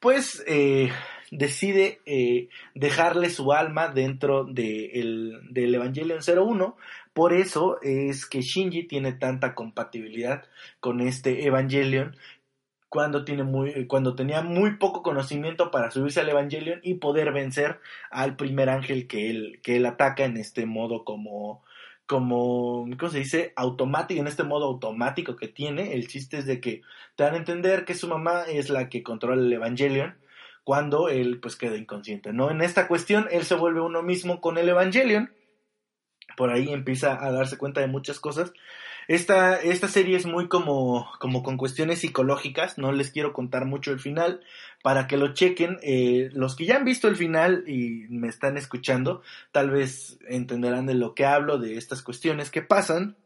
pues eh, decide eh, dejarle su alma dentro de del Evangelion 01. Por eso es que Shinji tiene tanta compatibilidad con este Evangelion cuando, tiene muy, cuando tenía muy poco conocimiento para subirse al Evangelion y poder vencer al primer ángel que él, que él ataca en este modo como, como, ¿cómo se dice? Automático, en este modo automático que tiene. El chiste es de que te dan a entender que su mamá es la que controla el Evangelion cuando él pues queda inconsciente, ¿no? En esta cuestión él se vuelve uno mismo con el Evangelion, por ahí empieza a darse cuenta de muchas cosas. Esta, esta serie es muy como, como con cuestiones psicológicas, no les quiero contar mucho el final para que lo chequen. Eh, los que ya han visto el final y me están escuchando, tal vez entenderán de lo que hablo, de estas cuestiones que pasan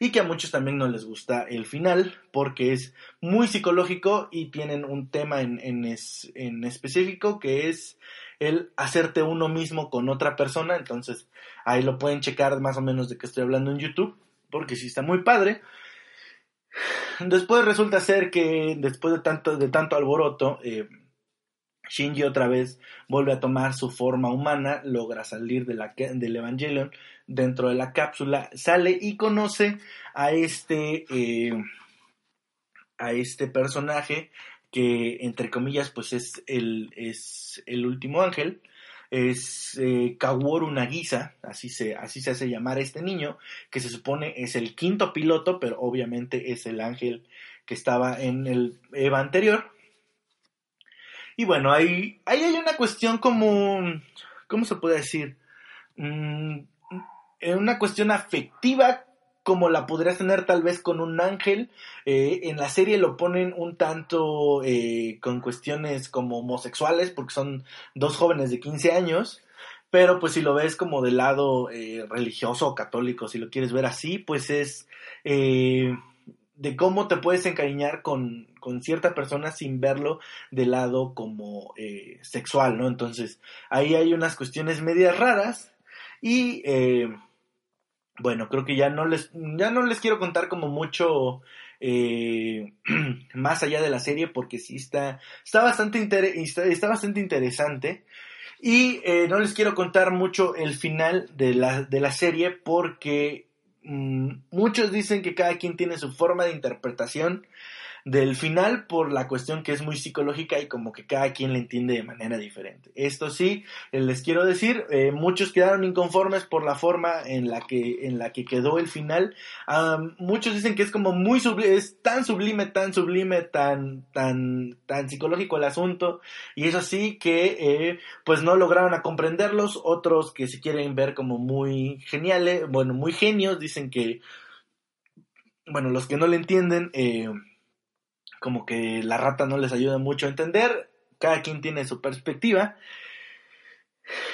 y que a muchos también no les gusta el final porque es muy psicológico y tienen un tema en, en, en específico que es el hacerte uno mismo con otra persona, entonces ahí lo pueden checar más o menos de qué estoy hablando en YouTube, porque sí está muy padre. Después resulta ser que después de tanto, de tanto alboroto, eh, Shinji otra vez vuelve a tomar su forma humana, logra salir de la, del Evangelion dentro de la cápsula, sale y conoce a este, eh, a este personaje que entre comillas pues es el, es el último ángel, es eh, Kaworu Nagisa, así se, así se hace llamar este niño, que se supone es el quinto piloto, pero obviamente es el ángel que estaba en el EVA anterior. Y bueno, ahí, ahí hay una cuestión como, ¿cómo se puede decir? Mm, una cuestión afectiva como la podrías tener tal vez con un ángel. Eh, en la serie lo ponen un tanto eh, con cuestiones como homosexuales, porque son dos jóvenes de 15 años. Pero pues si lo ves como del lado eh, religioso o católico, si lo quieres ver así, pues es de cómo te puedes encariñar con, con, cierta persona sin verlo del lado como sexual, ¿no? Entonces ahí hay unas cuestiones medias raras y bueno, creo que ya no les, ya no les quiero contar como mucho eh, más allá de la serie porque sí está, está, bastante, está, bastante interesante. Y eh, no les quiero contar mucho el final de la, de la serie porque mm, muchos dicen que cada quien tiene su forma de interpretación del final por la cuestión que es muy psicológica y como que cada quien le entiende de manera diferente. Esto sí, les quiero decir, eh, muchos quedaron inconformes por la forma en la que, en la que quedó el final. muchos dicen que es como muy sublime, es tan sublime, tan sublime, tan, tan, tan psicológico el asunto. Y eso sí que eh, pues no lograron a comprenderlos. Otros que se quieren ver como muy geniales, bueno, muy genios, dicen que, bueno, los que no le entienden, eh, como que la rata no les ayuda mucho a entender, cada quien tiene su perspectiva.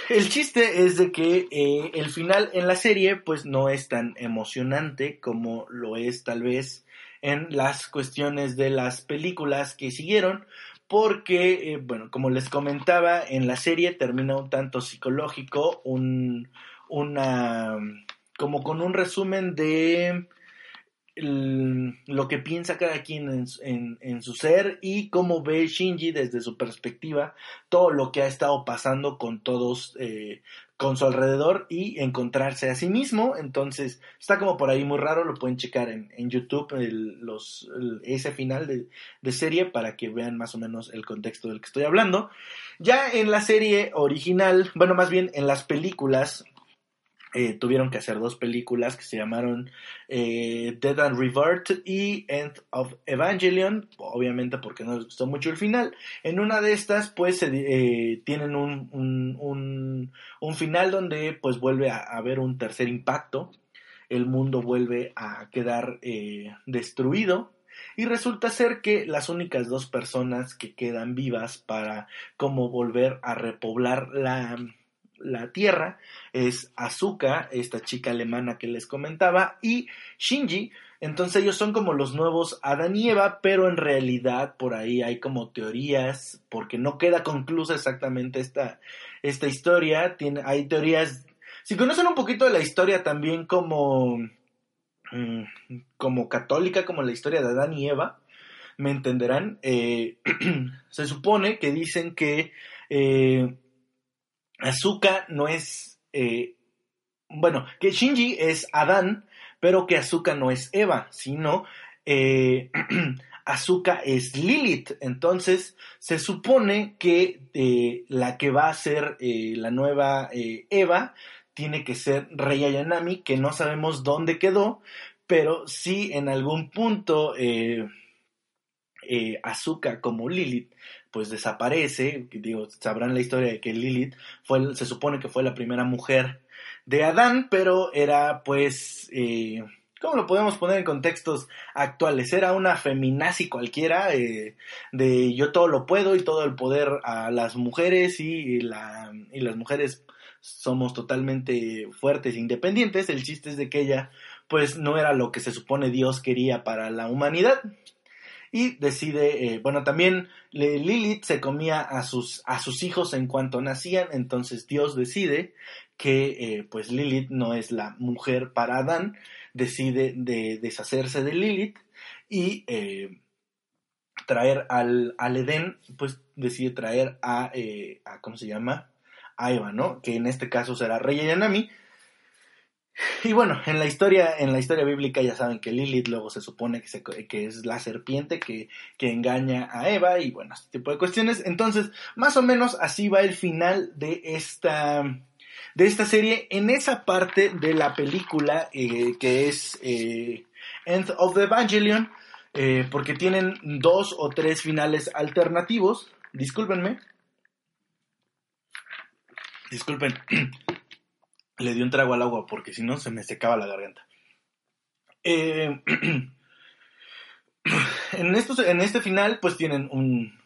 El chiste es de que eh, el final en la serie pues no es tan emocionante como lo es tal vez en las cuestiones de las películas que siguieron porque eh, bueno como les comentaba en la serie termina un tanto psicológico un una como con un resumen de lo que piensa cada quien en, su ser y cómo ve Shinji desde su perspectiva todo lo que ha estado pasando con todos eh, con su alrededor y encontrarse a sí mismo. Entonces está como por ahí muy raro lo pueden checar en, YouTube ese final de, serie para que vean más o menos el contexto del que estoy hablando. Ya en la serie original bueno más bien en las películas eh, tuvieron que hacer dos películas que se llamaron eh, Dead and Revert y End of Evangelion, obviamente porque no les gustó mucho el final. En una de estas, pues, eh, tienen un, un, un, final donde, pues, vuelve a haber un tercer impacto. El mundo vuelve a quedar destruido. Y resulta ser que las únicas dos personas que quedan vivas para como volver a repoblar la, la Tierra es Azuka, esta chica alemana que les comentaba, y Shinji. Entonces ellos son como los nuevos Adán y Eva, pero en realidad por ahí hay como teorías, porque no queda conclusa exactamente esta, esta historia. Tiene, hay teorías. Si conocen un poquito de la historia también como, mm, como católica, como la historia de Adán y Eva, me entenderán. Eh, se supone que dicen que eh, Azuka no es. Eh, bueno, que Shinji es Adán, pero que Azuka no es Eva, sino. Eh, Azuka es Lilith. Entonces, se supone que eh, la que va a ser la nueva Eva tiene que ser Rey Ayanami, que no sabemos dónde quedó, pero sí en algún punto Azuka como Lilith pues desaparece, digo, sabrán la historia de que Lilith fue, se supone que fue la primera mujer de Adán, pero era pues, eh, ¿cómo lo podemos poner en contextos actuales? Era una feminazi cualquiera, eh, de yo todo lo puedo y todo el poder a las mujeres y, la, y las mujeres somos totalmente fuertes e independientes. El chiste es de que ella pues no era lo que se supone Dios quería para la humanidad. Y decide, eh, bueno, también Lilith se comía a sus, a sus hijos en cuanto nacían, entonces Dios decide que eh, pues Lilith no es la mujer para Adán, decide de deshacerse de Lilith y eh, traer al, al, Edén, pues decide traer a, a, ¿cómo se llama? A Eva, ¿no? Que en este caso será Rey Yanami, y bueno, en la historia, en la historia bíblica ya saben que Lilith luego se supone que, es la serpiente que, que, engaña a Eva y bueno, este tipo de cuestiones. Entonces, más o menos así va el final de esta, de esta serie en esa parte de la película eh, que es eh, End of the Evangelion, eh, porque tienen dos o tres finales alternativos. Discúlpenme. Disculpen. le dio un trago al agua porque si no se me secaba la garganta. Eh, en, estos, en este final pues tienen un,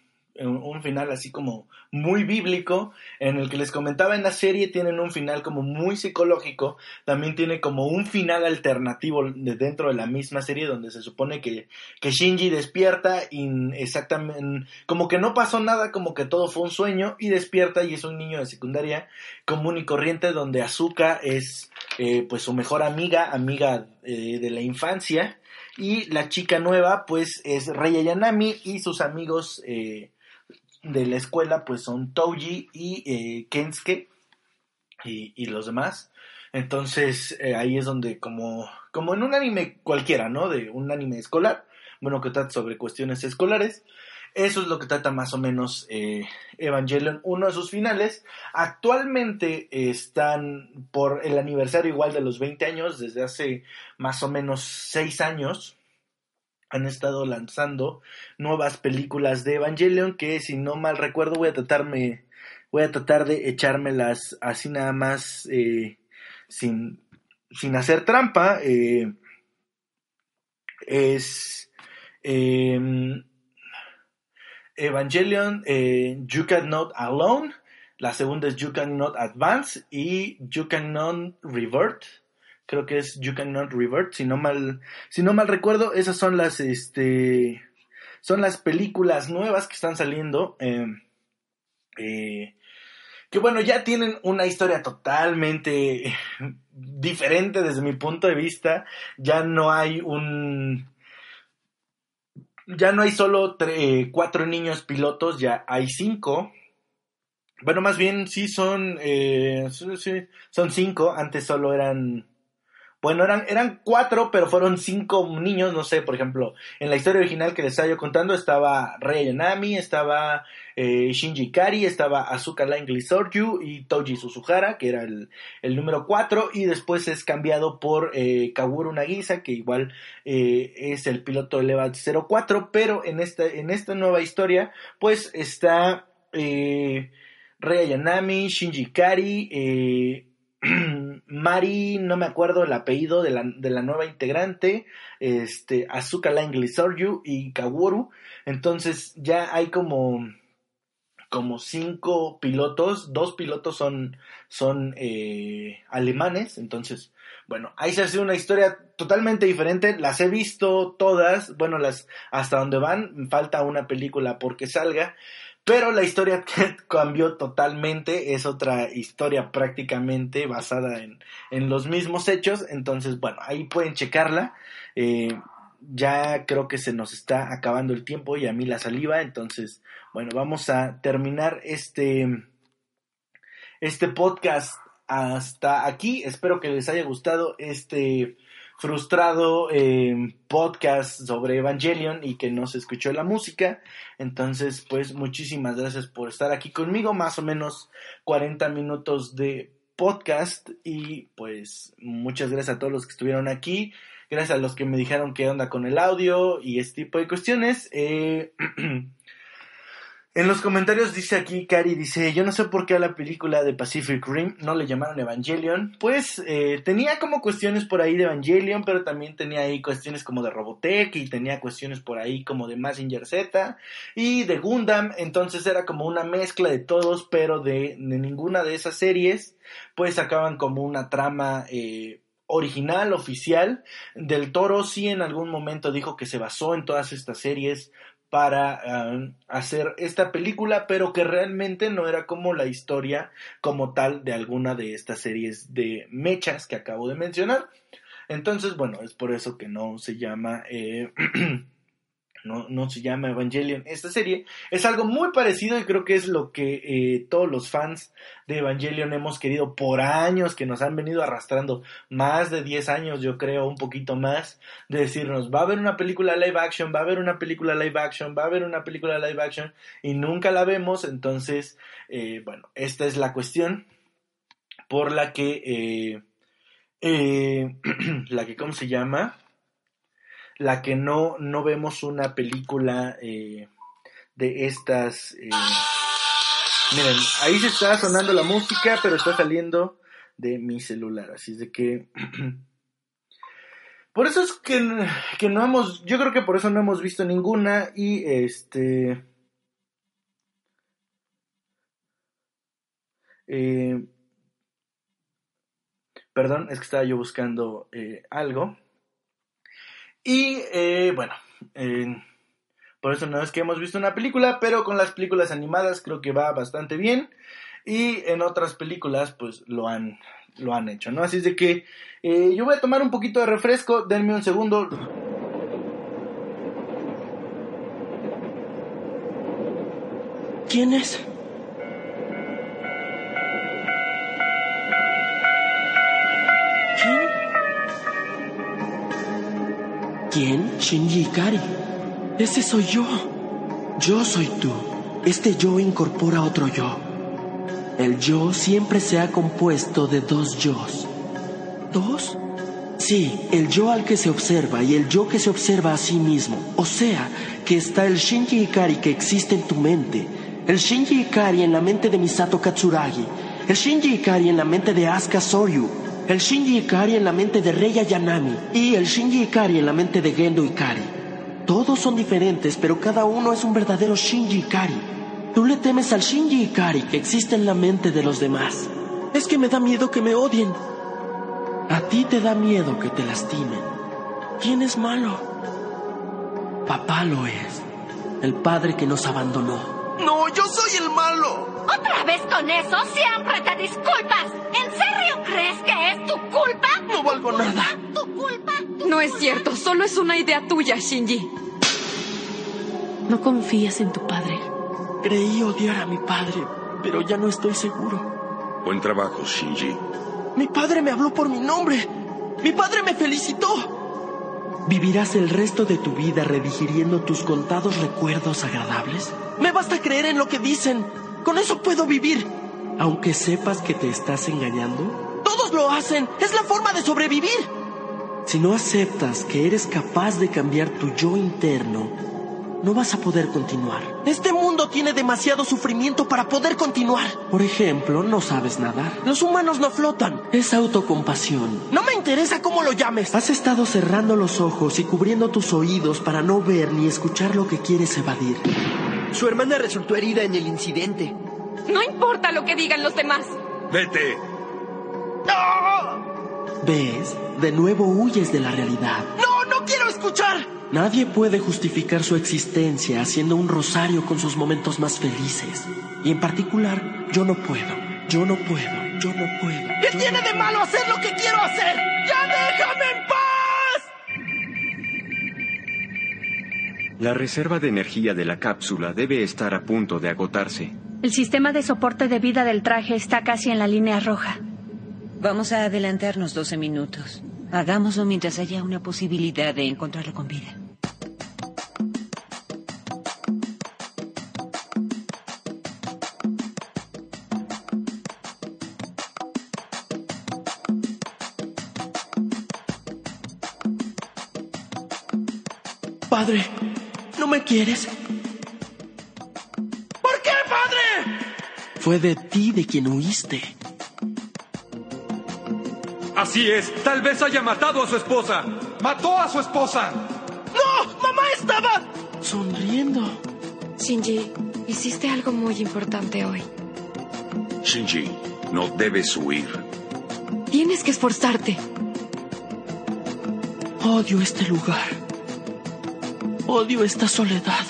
un final así como muy bíblico, en el que les comentaba en la serie, tienen un final como muy psicológico, también tiene como un final alternativo de dentro de la misma serie donde se supone que, que Shinji despierta y exactamente, como que no pasó nada, como que todo fue un sueño y despierta y es un niño de secundaria común y corriente donde Azuka es eh, pues su mejor amiga, amiga eh, de la infancia y la chica nueva pues es Rey Yanami y sus amigos eh, de la escuela pues son Touji y eh, Kensuke y, los demás. Entonces eh, ahí es donde como, como en un anime cualquiera, ¿no? De un anime escolar, bueno, que trata sobre cuestiones escolares. Eso es lo que trata más o menos eh, Evangelion, uno de sus finales. Actualmente están por el aniversario igual de los 20 años, desde hace más o menos 6 años han estado lanzando nuevas películas de Evangelion que si no mal recuerdo voy a tratarme voy a tratar de echármelas así nada más eh, sin, sin hacer trampa. Eh, es em, Evangelion eh, You Cannot Alone. La segunda es You Cannot Advance y You Cannot Revert creo que es You Cannot Revert, si no mal, si no mal recuerdo, esas son las, este, son las películas nuevas que están saliendo, em, eh, que bueno, ya tienen una historia totalmente diferente desde mi punto de vista, ya no hay un, ya no hay solo cuatro niños pilotos, ya hay cinco. Bueno, más bien sí son, eh, son cinco, antes solo eran bueno, eran, eran cuatro, pero fueron cinco niños, no sé, por ejemplo, en la historia original que les estaba yo contando estaba Rei Yanami, estaba eh, Shinji Kari, estaba Asuka Langley Soryu y Toji Suzuhara, que era el, número cuatro, y después es cambiado por eh, Nagisa, que igual eh, es el piloto de Levat 04, pero en esta, en esta nueva historia, pues está eh, Rei Yanami, Shinji Kari, eh, Mari, no me acuerdo el apellido de la, de la nueva integrante, este, Azuka Langley Soryu y Kaworu. Entonces ya hay como, como cinco pilotos, dos pilotos son, son eh, alemanes, entonces, bueno, ahí se hace una historia totalmente diferente, las he visto todas, bueno, las hasta donde van, falta una película porque salga, pero la historia cambió totalmente, es otra historia prácticamente basada en, en los mismos hechos, entonces bueno, ahí pueden checarla. Eh, ya creo que se nos está acabando el tiempo y a mí la saliva, entonces bueno, vamos a terminar este, este podcast hasta aquí. Espero que les haya gustado este frustrado eh, podcast sobre Evangelion y que no se escuchó la música. Entonces, pues muchísimas gracias por estar aquí conmigo, más o menos 40 minutos de podcast y pues muchas gracias a todos los que estuvieron aquí. Gracias a los que me dijeron qué onda con el audio y este tipo de cuestiones. Eh, En los comentarios dice aquí, Cari dice, yo no sé por qué a la película de Pacific Rim no le llamaron Evangelion. Pues eh, tenía como cuestiones por ahí de Evangelion, pero también tenía ahí cuestiones como de Robotech y tenía cuestiones por ahí como de Massinger Z y de Gundam. Entonces era como una mezcla de todos, pero de, ninguna de esas series pues sacaban como una trama... Eh, original, oficial. Del Toro sí en algún momento dijo que se basó en todas estas series para hacer esta película, pero que realmente no era como la historia como tal de alguna de estas series de mechas que acabo de mencionar. Entonces, bueno, es por eso que no se llama eh, no, no se llama Evangelion. Esta serie es algo muy parecido y creo que es lo que eh, todos los fans de Evangelion hemos querido por años, que nos han venido arrastrando más de 10 años, yo creo, un poquito más, de decirnos, va a haber una película live action, va a haber una película live action, va a haber una película live action, y nunca la vemos, entonces, eh, bueno, esta es la cuestión por la que, eh, la que, ¿cómo se llama? La que no, no vemos una película eh, de estas... Eh, miren, ahí se está sonando la música, pero está saliendo de mi celular, así es de que... por eso es que, que no hemos, yo creo que por eso no hemos visto ninguna y este... Eh, perdón, es que estaba yo buscando algo. Y eh, bueno, por eso no es que hemos visto una película, pero con las películas animadas creo que va bastante bien. Y en otras películas pues lo han, lo han hecho, ¿no? Así es de que eh, yo voy a tomar un poquito de refresco, denme un segundo. ¿Quién es? ¿Quién? Shinji Ikari. Ese soy yo. Yo soy tú. Este yo incorpora otro yo. El yo siempre se ha compuesto de dos yos. ¿Dos? Sí, el yo al que se observa y el yo que se observa a sí mismo. O sea, que está el Shinji Ikari que existe en tu mente, el Shinji Ikari en la mente de Misato Katsuragi, el Shinji Ikari en la mente de Asuka Soryu, el Shinji Ikari en la mente de Reya Yanami y el Shinji Ikari en la mente de Gendo Ikari. Todos son diferentes, pero cada uno es un verdadero Shinji Ikari. Tú le temes al Shinji Ikari que existe en la mente de los demás. Es que me da miedo que me odien. A ti te da miedo que te lastimen. ¿Quién es malo? Papá lo es. El padre que nos abandonó. No, yo soy el malo. ¿Otra vez con eso? Siempre te disculpas. ¿En serio crees que es tu culpa? No valgo nada. ¿Tu culpa? no es cierto, solo es una idea tuya, Shinji. No confías en tu padre. Creí odiar a mi padre, pero ya no estoy seguro. Buen trabajo, Shinji. Mi padre me habló por mi nombre. Mi padre me felicitó. ¿Vivirás el resto de tu vida redigiriendo tus contados recuerdos agradables? Me basta creer en lo que dicen. Con eso puedo vivir. Aunque sepas que te estás engañando. Todos lo hacen. Es la forma de sobrevivir. Si no aceptas que eres capaz de cambiar tu yo interno, no vas a poder continuar. Este mundo tiene demasiado sufrimiento para poder continuar. Por ejemplo, no sabes nadar. Los humanos no flotan. Es autocompasión. No me interesa cómo lo llames. Has estado cerrando los ojos y cubriendo tus oídos para no ver ni escuchar lo que quieres evadir. Su hermana resultó herida en el incidente. No importa lo que digan los demás. Vete. ¿Ves? De nuevo huyes de la realidad. ¡No, no quiero escuchar! Nadie puede justificar su existencia haciendo un rosario con sus momentos más felices. Y en particular, yo no puedo. Yo no puedo. Yo no puedo. ¿Qué tiene de malo hacer lo que quiero hacer? ¡Ya déjame en paz! La reserva de energía de la cápsula debe estar a punto de agotarse. El sistema de soporte de vida del traje está casi en la línea roja. Vamos a adelantarnos 12 minutos. Hagámoslo mientras haya una posibilidad de encontrarlo con vida. Padre, ¿no me quieres? ¿Por Fue de ti de quien huiste. Así es, tal vez haya matado a su esposa. ¡Mató a su esposa! ¡No! ¡Mamá estaba! Sonriendo. Shinji, hiciste algo muy importante hoy. Shinji, no debes huir. Tienes que esforzarte. Odio este lugar. Odio esta soledad.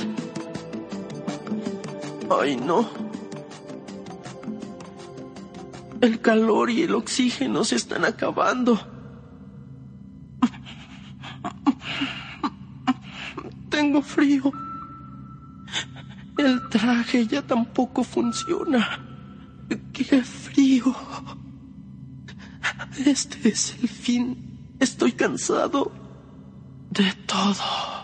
Ay, no. El calor y el oxígeno se están acabando. Tengo frío. El traje ya tampoco funciona. ¡Qué frío! Este es el fin. Estoy cansado de todo.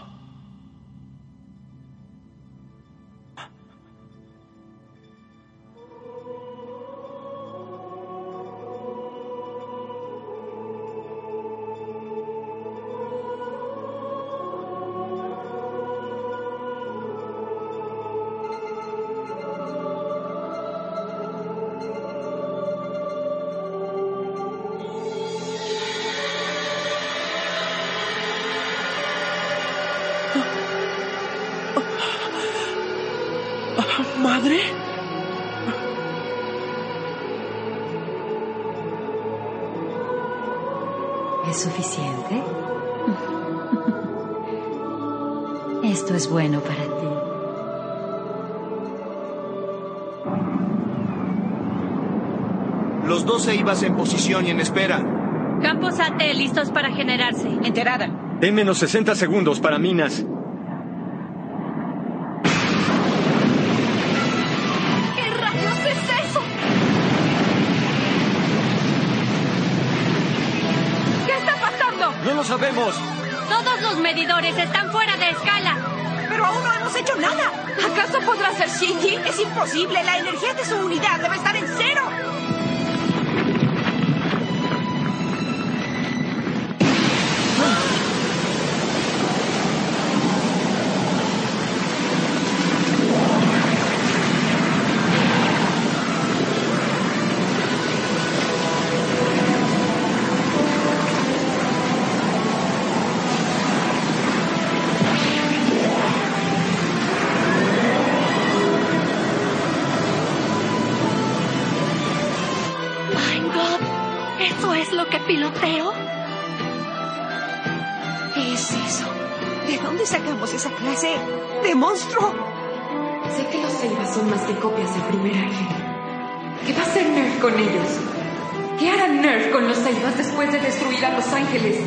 ¿Madre? ¿Es suficiente? Esto es bueno para ti. Los dos ibas en posición y en espera. Campos AT listos para generarse. Enterada. En menos 60 segundos para minas. Medidores están fuera de escala. Pero aún no hemos hecho nada. ¿Acaso podrá ser Shinji? Es imposible. La energía de su unidad debe estar en cero. Sé que los Seibas son más que copias del primer ángel. ¿Qué va a hacer Nerf con ellos? ¿Qué hará Nerf con los Seibas después de destruir a los ángeles?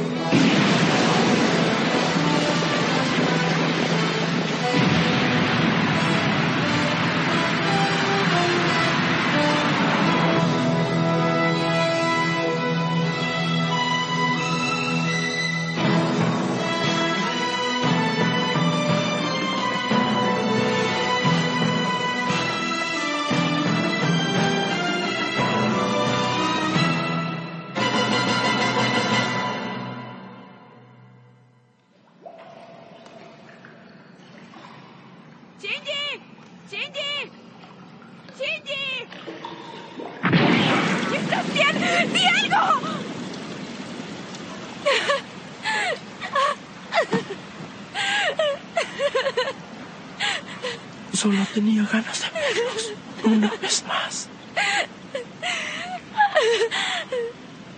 Solo tenía ganas de verlos una vez más.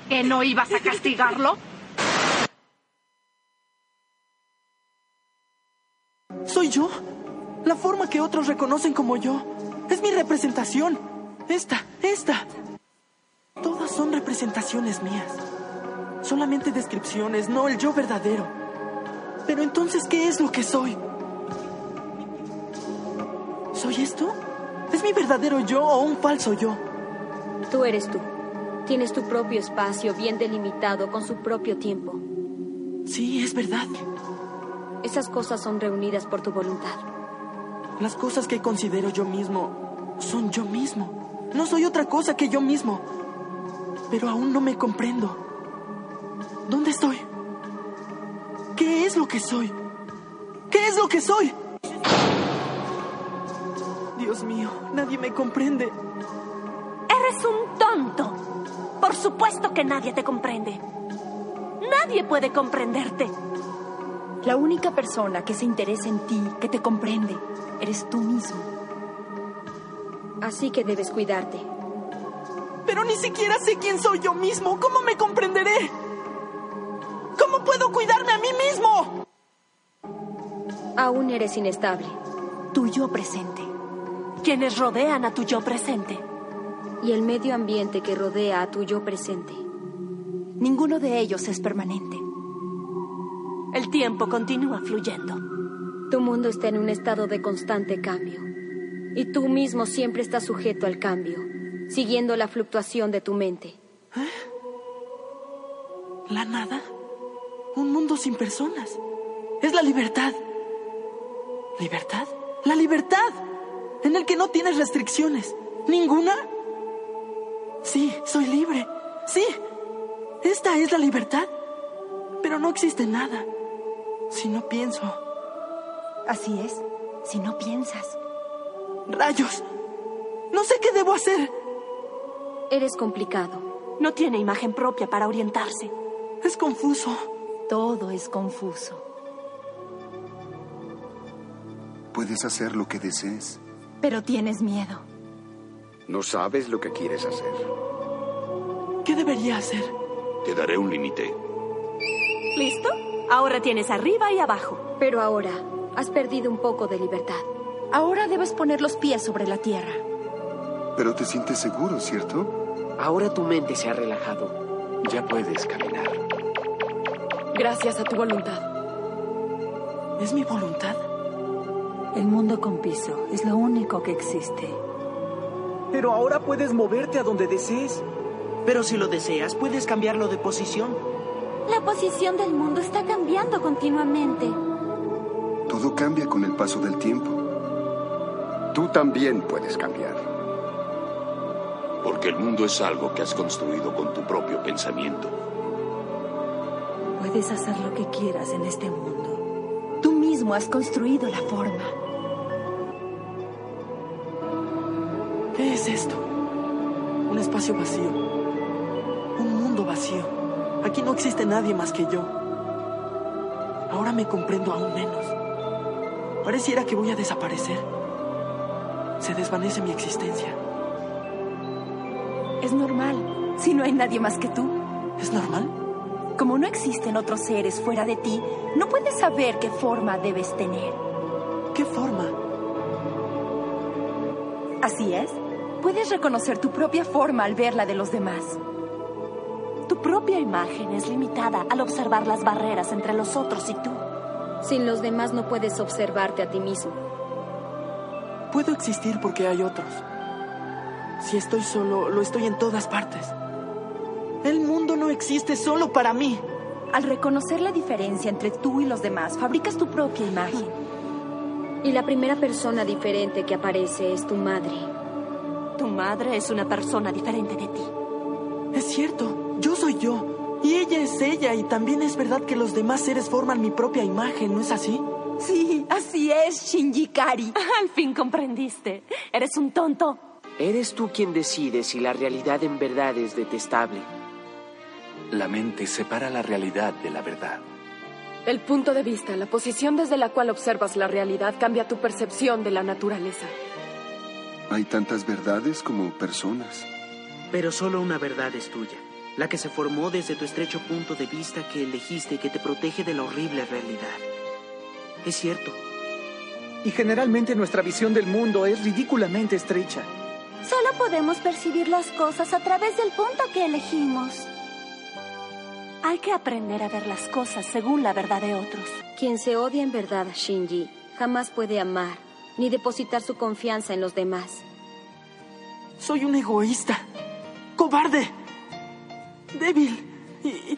¿Que no ibas a castigarlo? ¿Soy yo? La forma que otros reconocen como yo. Es mi representación. Esta, esta. Todas son representaciones mías. Solamente descripciones, no el yo verdadero. Pero entonces, ¿qué es lo que soy? ¿Soy esto? ¿Es mi verdadero yo o un falso yo? Tú eres tú. Tienes tu propio espacio bien delimitado con su propio tiempo. Sí, es verdad. Esas cosas son reunidas por tu voluntad. Las cosas que considero yo mismo son yo mismo. No soy otra cosa que yo mismo. Pero aún no me comprendo. ¿Dónde estoy? ¿Qué es lo que soy? ¿Qué es lo que soy? Dios mío, nadie me comprende. Eres un tonto. Por supuesto que nadie te comprende. Nadie puede comprenderte. La única persona que se interesa en ti, que te comprende, eres tú mismo. Así que debes cuidarte. Pero ni siquiera sé quién soy yo mismo. ¿Cómo me comprenderé? ¿Cómo puedo cuidarme a mí mismo? Aún eres inestable. Tu yo presente. Quienes rodean a tu yo presente. Y el medio ambiente que rodea a tu yo presente. Ninguno de ellos es permanente. El tiempo continúa fluyendo. Tu mundo está en un estado de constante cambio. Y tú mismo siempre estás sujeto al cambio, siguiendo la fluctuación de tu mente. ¿Eh? ¿La nada? Un mundo sin personas. Es la libertad. ¿Libertad? La libertad. En el que no tienes restricciones. ¿Ninguna? Sí, soy libre. Sí. Esta es la libertad. Pero no existe nada. Si no pienso. Así es. Si no piensas. ¡Rayos! No sé qué debo hacer. Eres complicado. No tiene imagen propia para orientarse. Es confuso. Todo es confuso. Puedes hacer lo que desees. Pero tienes miedo. No sabes lo que quieres hacer. ¿Qué debería hacer? Te daré un límite. ¿Listo? Ahora tienes arriba y abajo. Pero ahora has perdido un poco de libertad. Ahora debes poner los pies sobre la tierra. Pero te sientes seguro, ¿cierto? Ahora tu mente se ha relajado. Ya puedes caminar. Gracias a tu voluntad. ¿Es mi voluntad? El mundo con piso es lo único que existe. Pero ahora puedes moverte a donde desees. Pero si lo deseas, puedes cambiarlo de posición. La posición del mundo está cambiando continuamente. Todo cambia con el paso del tiempo. Tú también puedes cambiar. Porque el mundo es algo que has construido con tu propio pensamiento. Puedes hacer lo que quieras en este mundo. Tú mismo has construido la forma. Esto? Un espacio vacío. Un mundo vacío. Aquí no existe nadie más que yo. Ahora me comprendo aún menos. Pareciera que voy a desaparecer. Se desvanece mi existencia. Es normal, si no hay nadie más que tú. ¿Es normal? Como no existen otros seres fuera de ti, no puedes saber qué forma debes tener. ¿Qué forma? Así es. Puedes reconocer tu propia forma al ver la de los demás. Tu propia imagen es limitada al observar las barreras entre los otros y tú. Sin los demás no puedes observarte a ti mismo. Puedo existir porque hay otros. Si estoy solo, lo estoy en todas partes. El mundo no existe solo para mí. Al reconocer la diferencia entre tú y los demás, fabricas tu propia imagen. Y la primera persona diferente que aparece es tu madre. Madre es una persona diferente de ti. Es cierto, yo soy yo. Y ella es ella. Y también es verdad que los demás seres forman mi propia imagen, ¿no es así? Sí, así es, Shinji Kari. Al fin comprendiste. Eres un tonto. Eres tú quien decide si la realidad en verdad es detestable. La mente separa la realidad de la verdad. El punto de vista, la posición desde la cual observas la realidad cambia tu percepción de la naturaleza. Hay tantas verdades como personas. Pero solo una verdad es tuya, la que se formó desde tu estrecho punto de vista que elegiste y que te protege de la horrible realidad. Es cierto. Y generalmente nuestra visión del mundo es ridículamente estrecha. Solo podemos percibir las cosas a través del punto que elegimos. Hay que aprender a ver las cosas según la verdad de otros. Quien se odia en verdad, Shinji, jamás puede amar ni depositar su confianza en los demás. Soy un egoísta, cobarde, débil y...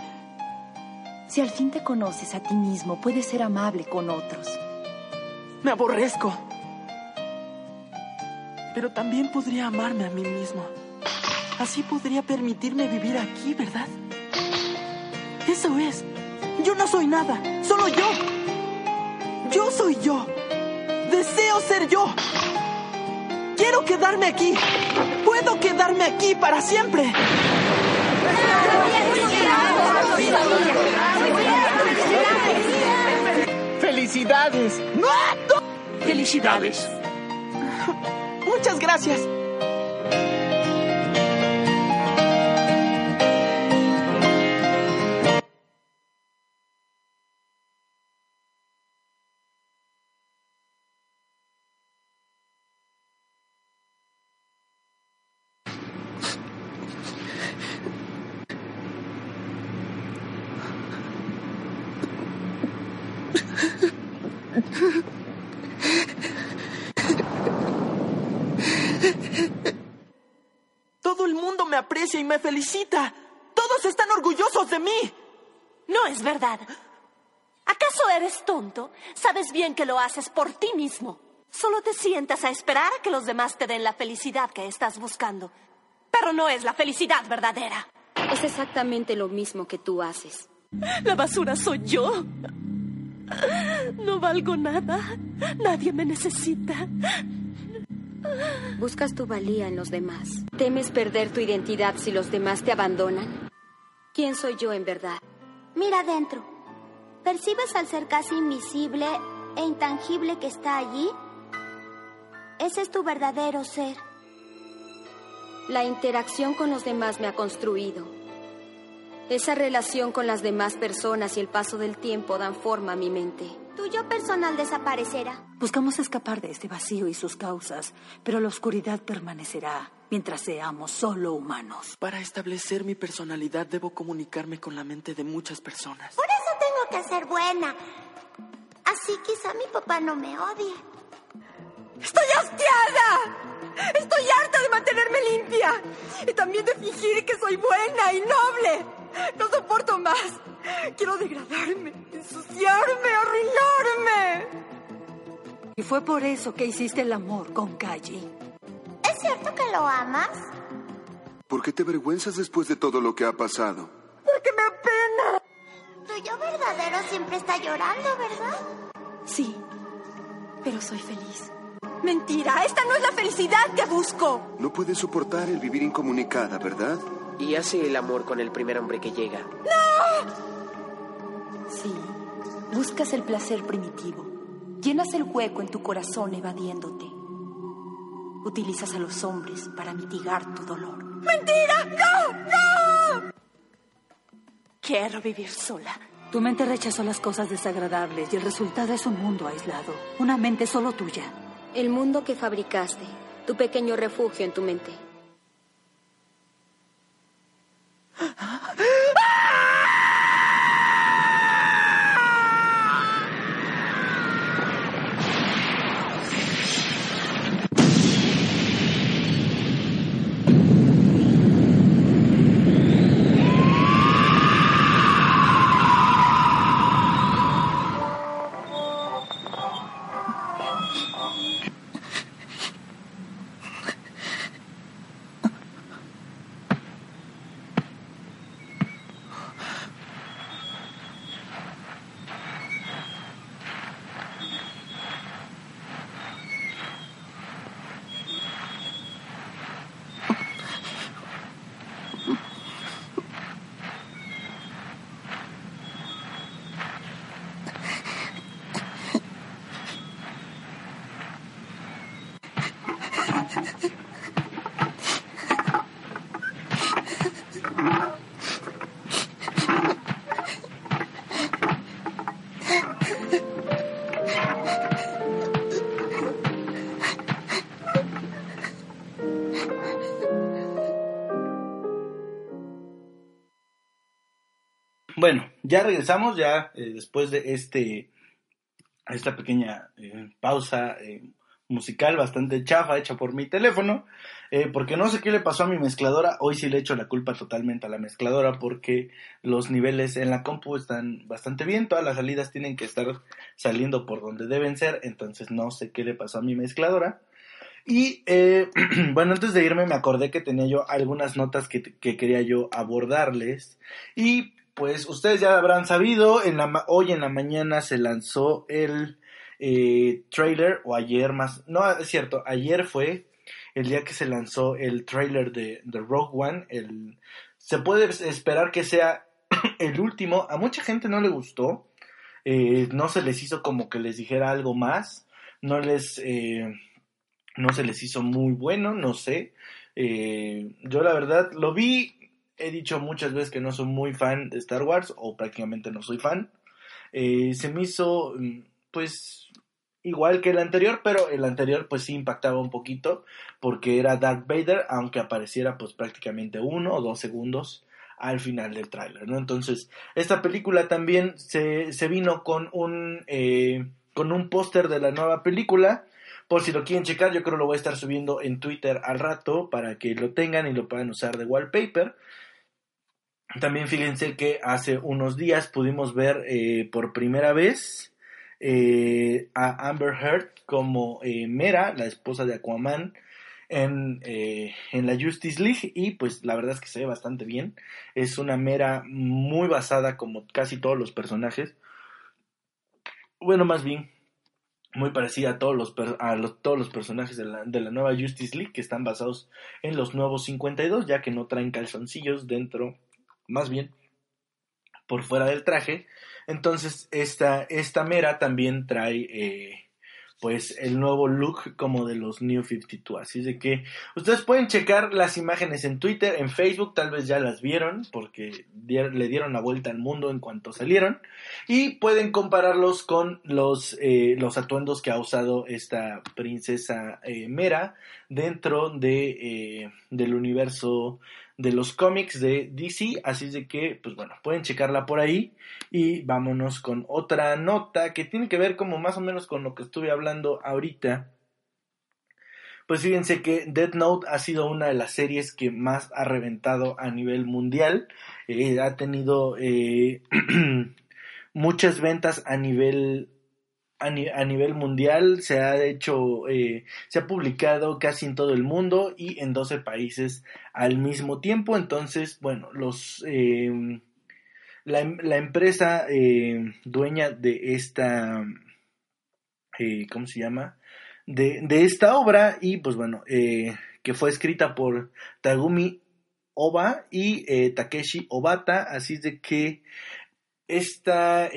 Si al fin te conoces a ti mismo, puedes ser amable con otros. Me aborrezco. Pero también podría amarme a mí mismo. Así podría permitirme vivir aquí, ¿verdad? Eso es. Yo no soy nada, solo yo. Yo soy yo. Deseo ser yo. quiero quedarme aquí. Puedo quedarme aquí para siempre. ¡Felicidades! ¡Felicidades! Muchas gracias. Aprecia y me felicita. Todos están orgullosos de mí. No es verdad. ¿Acaso eres tonto? Sabes bien que lo haces por ti mismo. Solo te sientas a esperar a que los demás te den la felicidad que estás buscando. Pero no es la felicidad verdadera. Es exactamente lo mismo que tú haces. La basura soy yo. No valgo nada. Nadie me necesita. Buscas tu valía en los demás. ¿Temes perder tu identidad si los demás te abandonan? ¿Quién soy yo en verdad? Mira adentro. ¿Percibes al ser casi invisible e intangible que está allí? Ese es tu verdadero ser. La interacción con los demás me ha construido. Esa relación con las demás personas y el paso del tiempo dan forma a mi mente. Tu yo personal desaparecerá. Buscamos escapar de este vacío y sus causas, pero la oscuridad permanecerá mientras seamos solo humanos. Para establecer mi personalidad debo comunicarme con la mente de muchas personas. Por eso tengo que ser buena. Así quizá mi papá no me odie. ¡Estoy hastiada! Estoy harta de mantenerme limpia y también de fingir que soy buena y noble. No soporto más. Quiero degradarme, ensuciarme, arruinarme. Y fue por eso que hiciste el amor con Kaji. ¿Es cierto que lo amas? ¿Por qué te avergüenzas después de todo lo que ha pasado? Porque me apena. Tu yo verdadero siempre está llorando, ¿verdad? Sí, pero soy feliz. Mentira, esta no es la felicidad que busco. No puedes soportar el vivir incomunicada, ¿verdad? Y hace el amor con el primer hombre que llega. ¡No! Sí, buscas el placer primitivo. Llenas el hueco en tu corazón evadiéndote. Utilizas a los hombres para mitigar tu dolor. ¡Mentira! ¡No! ¡No! Quiero vivir sola. Tu mente rechazó las cosas desagradables y el resultado es un mundo aislado. Una mente solo tuya. El mundo que fabricaste, tu pequeño refugio en tu mente. あ あ ya regresamos, ya eh, después de este esta pequeña eh, pausa eh, musical bastante chafa hecha por mi teléfono, porque no sé qué le pasó a mi mezcladora, hoy sí le echo la culpa totalmente a la mezcladora porque los niveles en la compu están bastante bien, todas las salidas tienen que estar saliendo por donde deben ser, entonces no sé qué le pasó a mi mezcladora. Y bueno, antes de irme me acordé que tenía yo algunas notas que, que quería yo abordarles. Y pues ustedes ya habrán sabido, hoy en la mañana se lanzó el eh, trailer, o ayer más, no, es cierto, ayer fue el día que se lanzó el trailer de, de Rogue One. El, se puede esperar que sea el último. A mucha gente no le gustó. Eh, no se les hizo como que les dijera algo más. No les... Eh, no se les hizo muy bueno, no sé. Eh, yo la verdad lo vi, he dicho muchas veces que no soy muy fan de Star Wars o prácticamente no soy fan. se me hizo mm, pues igual que el anterior, pero el anterior pues sí impactaba un poquito porque era Darth Vader, aunque apareciera pues prácticamente uno o dos segundos al final del tráiler, ¿no? Entonces, esta película también se, se vino con un, eh, con un póster de la nueva película. Por si lo quieren checar, yo creo lo voy a estar subiendo en Twitter al rato para que lo tengan y lo puedan usar de wallpaper. También fíjense que hace unos días pudimos ver eh, por primera vez eh, a Amber Heard como Mera, la esposa de Aquaman, eh, en, la Justice League y pues la verdad es que se ve bastante bien. Es una mera muy basada como casi todos los personajes. Bueno, más bien muy parecida a todos los, a todos los personajes de la, de la nueva Justice League que están basados en los nuevos 52 ya que no traen calzoncillos dentro, más bien por fuera del traje. Entonces esta, esta mera también trae... Eh, pues el nuevo look como de los New 52. Así de que ustedes pueden checar las imágenes en Twitter, en Facebook, tal vez ya las vieron porque le dieron la vuelta al mundo en cuanto salieron y pueden compararlos con los, eh, los atuendos que ha usado esta princesa eh, Mera dentro de, del universo de los cómics de DC, así de que, pues bueno, pueden checarla por ahí y vámonos con otra nota que tiene que ver como más o menos con lo que estuve hablando ahorita. Pues fíjense que Death Note ha sido una de las series que más ha reventado a nivel mundial. Eh, ha tenido eh, muchas ventas a nivel a, nivel mundial, se ha hecho, eh, se ha publicado casi en todo el mundo y en 12 países al mismo tiempo. Entonces, bueno, los em, la, empresa eh, dueña de esta, eh, ¿cómo se llama? De, de, esta obra y pues bueno, que fue escrita por Tagumi Oba y Takeshi Obata, así de que esta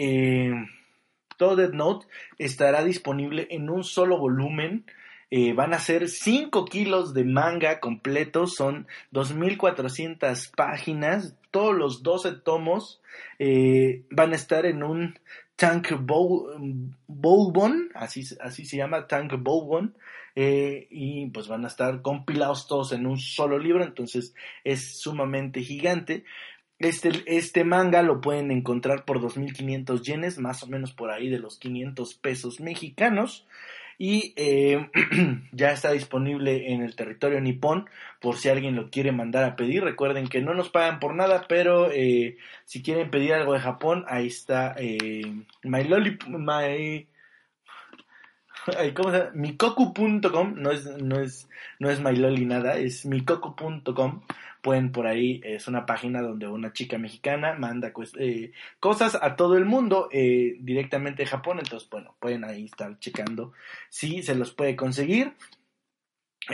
todo Death Note estará disponible en un solo volumen. Eh, van a ser 5 kilos de manga completo, son 2.400 páginas, todos los 12 tomos eh, van a estar en un Tank Bourbon, así, así se llama, Tank Bourbon, eh, y pues van a estar compilados todos en un solo libro, entonces es sumamente gigante. Este, este manga lo pueden encontrar por 2.500 yenes, más o menos por ahí de los 500 pesos mexicanos. Y eh, ya está disponible en el territorio nipón por si alguien lo quiere mandar a pedir. Recuerden que no nos pagan por nada, pero eh, si quieren pedir algo de Japón, ahí está eh, My My, ¿cómo se llama? Mikoku.com, no es, no es, no es MyLoli nada, es mikoku.com pueden por ahí, es una página donde una chica mexicana manda eh, cosas a todo el mundo eh, directamente de Japón, entonces bueno, pueden ahí estar checando si se los puede conseguir.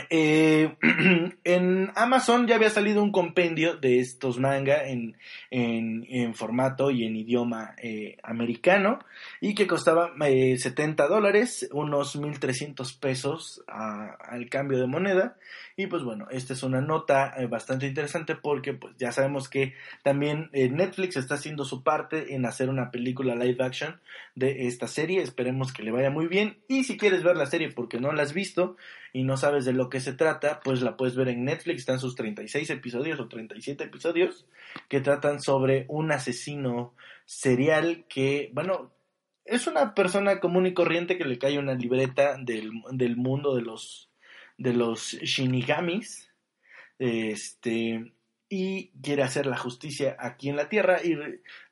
Eh, en Amazon ya había salido un compendio de estos manga en, en, formato y en idioma americano y que costaba 70 dólares, unos 1.300 pesos al cambio de moneda. Y pues bueno, esta es una nota eh, bastante interesante porque pues ya sabemos que también eh, Netflix está haciendo su parte en hacer una película live action de esta serie. Esperemos que le vaya muy bien. Y si quieres ver la serie porque no la has visto y no sabes de lo que se trata, pues la puedes ver en Netflix. Están sus 36 episodios o 37 episodios que tratan sobre un asesino serial que, bueno, es una persona común y corriente que le cae una libreta del, del mundo de los de los shinigamis, este, y quiere hacer la justicia aquí en la Tierra y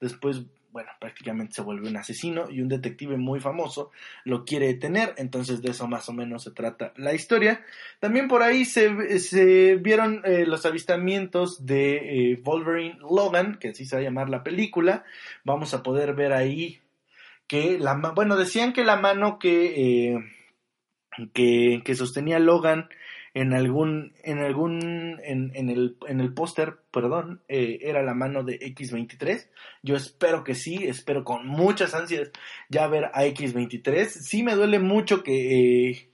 después, bueno, prácticamente se vuelve un asesino y un detective muy famoso lo quiere detener, entonces de eso más o menos se trata la historia. También por ahí se, se vieron eh, los avistamientos de eh, Wolverine Logan, que así se va a llamar la película, vamos a poder ver ahí que la, bueno, decían que la mano que... Eh, que, sostenía Logan en algún, en algún, en, en el, en el póster, perdón, eh, era la mano de X23. Yo espero que sí, espero con muchas ansias ya ver a X23. Sí me duele mucho que eh,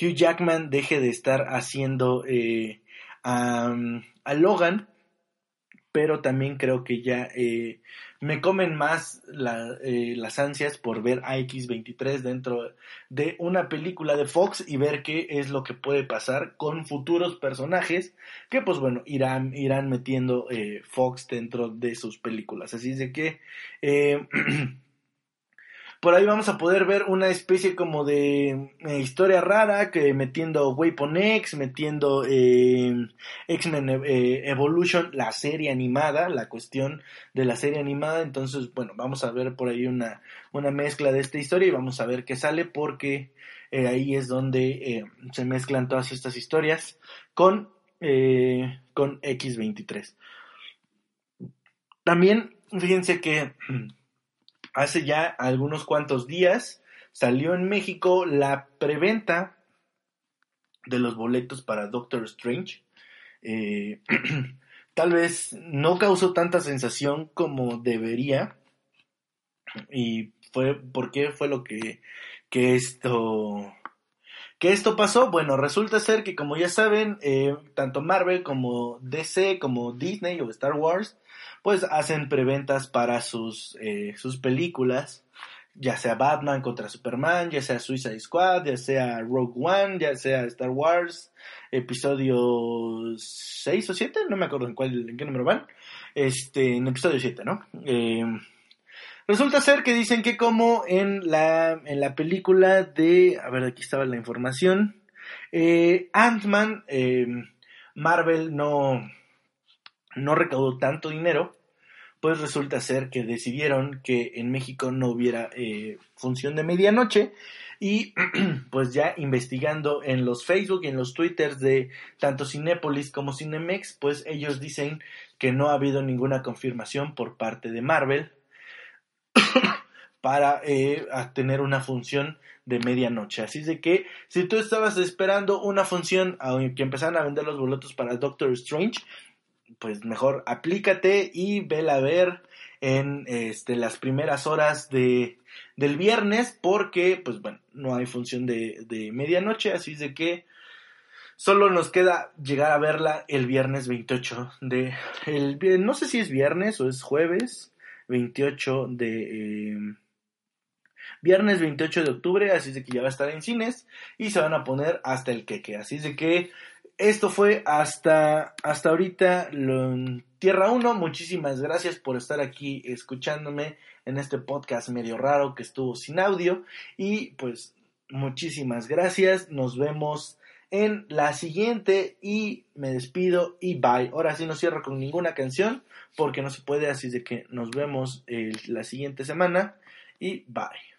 Hugh Jackman deje de estar haciendo eh, a, a Logan, pero también creo que ya me comen más eh, las ansias por ver a X23 dentro de una película de Fox y ver qué es lo que puede pasar con futuros personajes que pues bueno irán, irán metiendo eh, Fox dentro de sus películas. Así es de que por ahí vamos a poder ver una especie como de eh, historia rara que metiendo Weapon X, metiendo eh, X-Men eh, Evolution, la serie animada, la cuestión de la serie animada. Entonces, bueno, vamos a ver por ahí una, una mezcla de esta historia y vamos a ver qué sale porque ahí es donde se mezclan todas estas historias con, con X23. También, fíjense que hace ya algunos cuantos días salió en México la preventa de los boletos para Doctor Strange. Eh, tal vez no causó tanta sensación como debería. Y fue, ¿por qué fue lo que, que esto, que esto pasó? Bueno, resulta ser que como ya saben, eh, tanto Marvel como DC, como Disney o Star Wars, pues hacen preventas para sus, eh, sus películas, ya sea Batman contra Superman, ya sea Suicide Squad, ya sea Rogue One, ya sea Star Wars, episodio 6 o 7, no me acuerdo en, cuál, en qué número van, este, en episodio 7, ¿no? Em, resulta ser que dicen que como en la, en la película de, a ver, aquí estaba la información, eh, Ant-Man, em, Marvel no, no recaudó tanto dinero, pues resulta ser que decidieron que en México no hubiera eh, función de medianoche y pues ya investigando en los Facebook y en los Twitters de tanto Cinépolis como Cinemex, pues ellos dicen que no ha habido ninguna confirmación por parte de Marvel para eh, tener una función de medianoche. Así de que si tú estabas esperando una función, aunque empezaran a vender los boletos para Doctor Strange, pues mejor aplícate y vela a ver en este, las primeras horas de, del viernes porque pues bueno, no hay función de, de medianoche, así de que solo nos queda llegar a verla el viernes 28 de... El, no sé si es viernes o es jueves 28 de... Eh, viernes 28 de octubre, así es de que ya va a estar en cines y se van a poner hasta el queque, así es de que esto fue hasta, hasta ahorita Tierra 1. Muchísimas gracias por estar aquí escuchándome en este podcast medio raro que estuvo sin audio. Y pues muchísimas gracias. Nos vemos en la siguiente y me despido y bye. Ahora sí no cierro con ninguna canción porque no se puede, así de que nos vemos la siguiente semana y bye.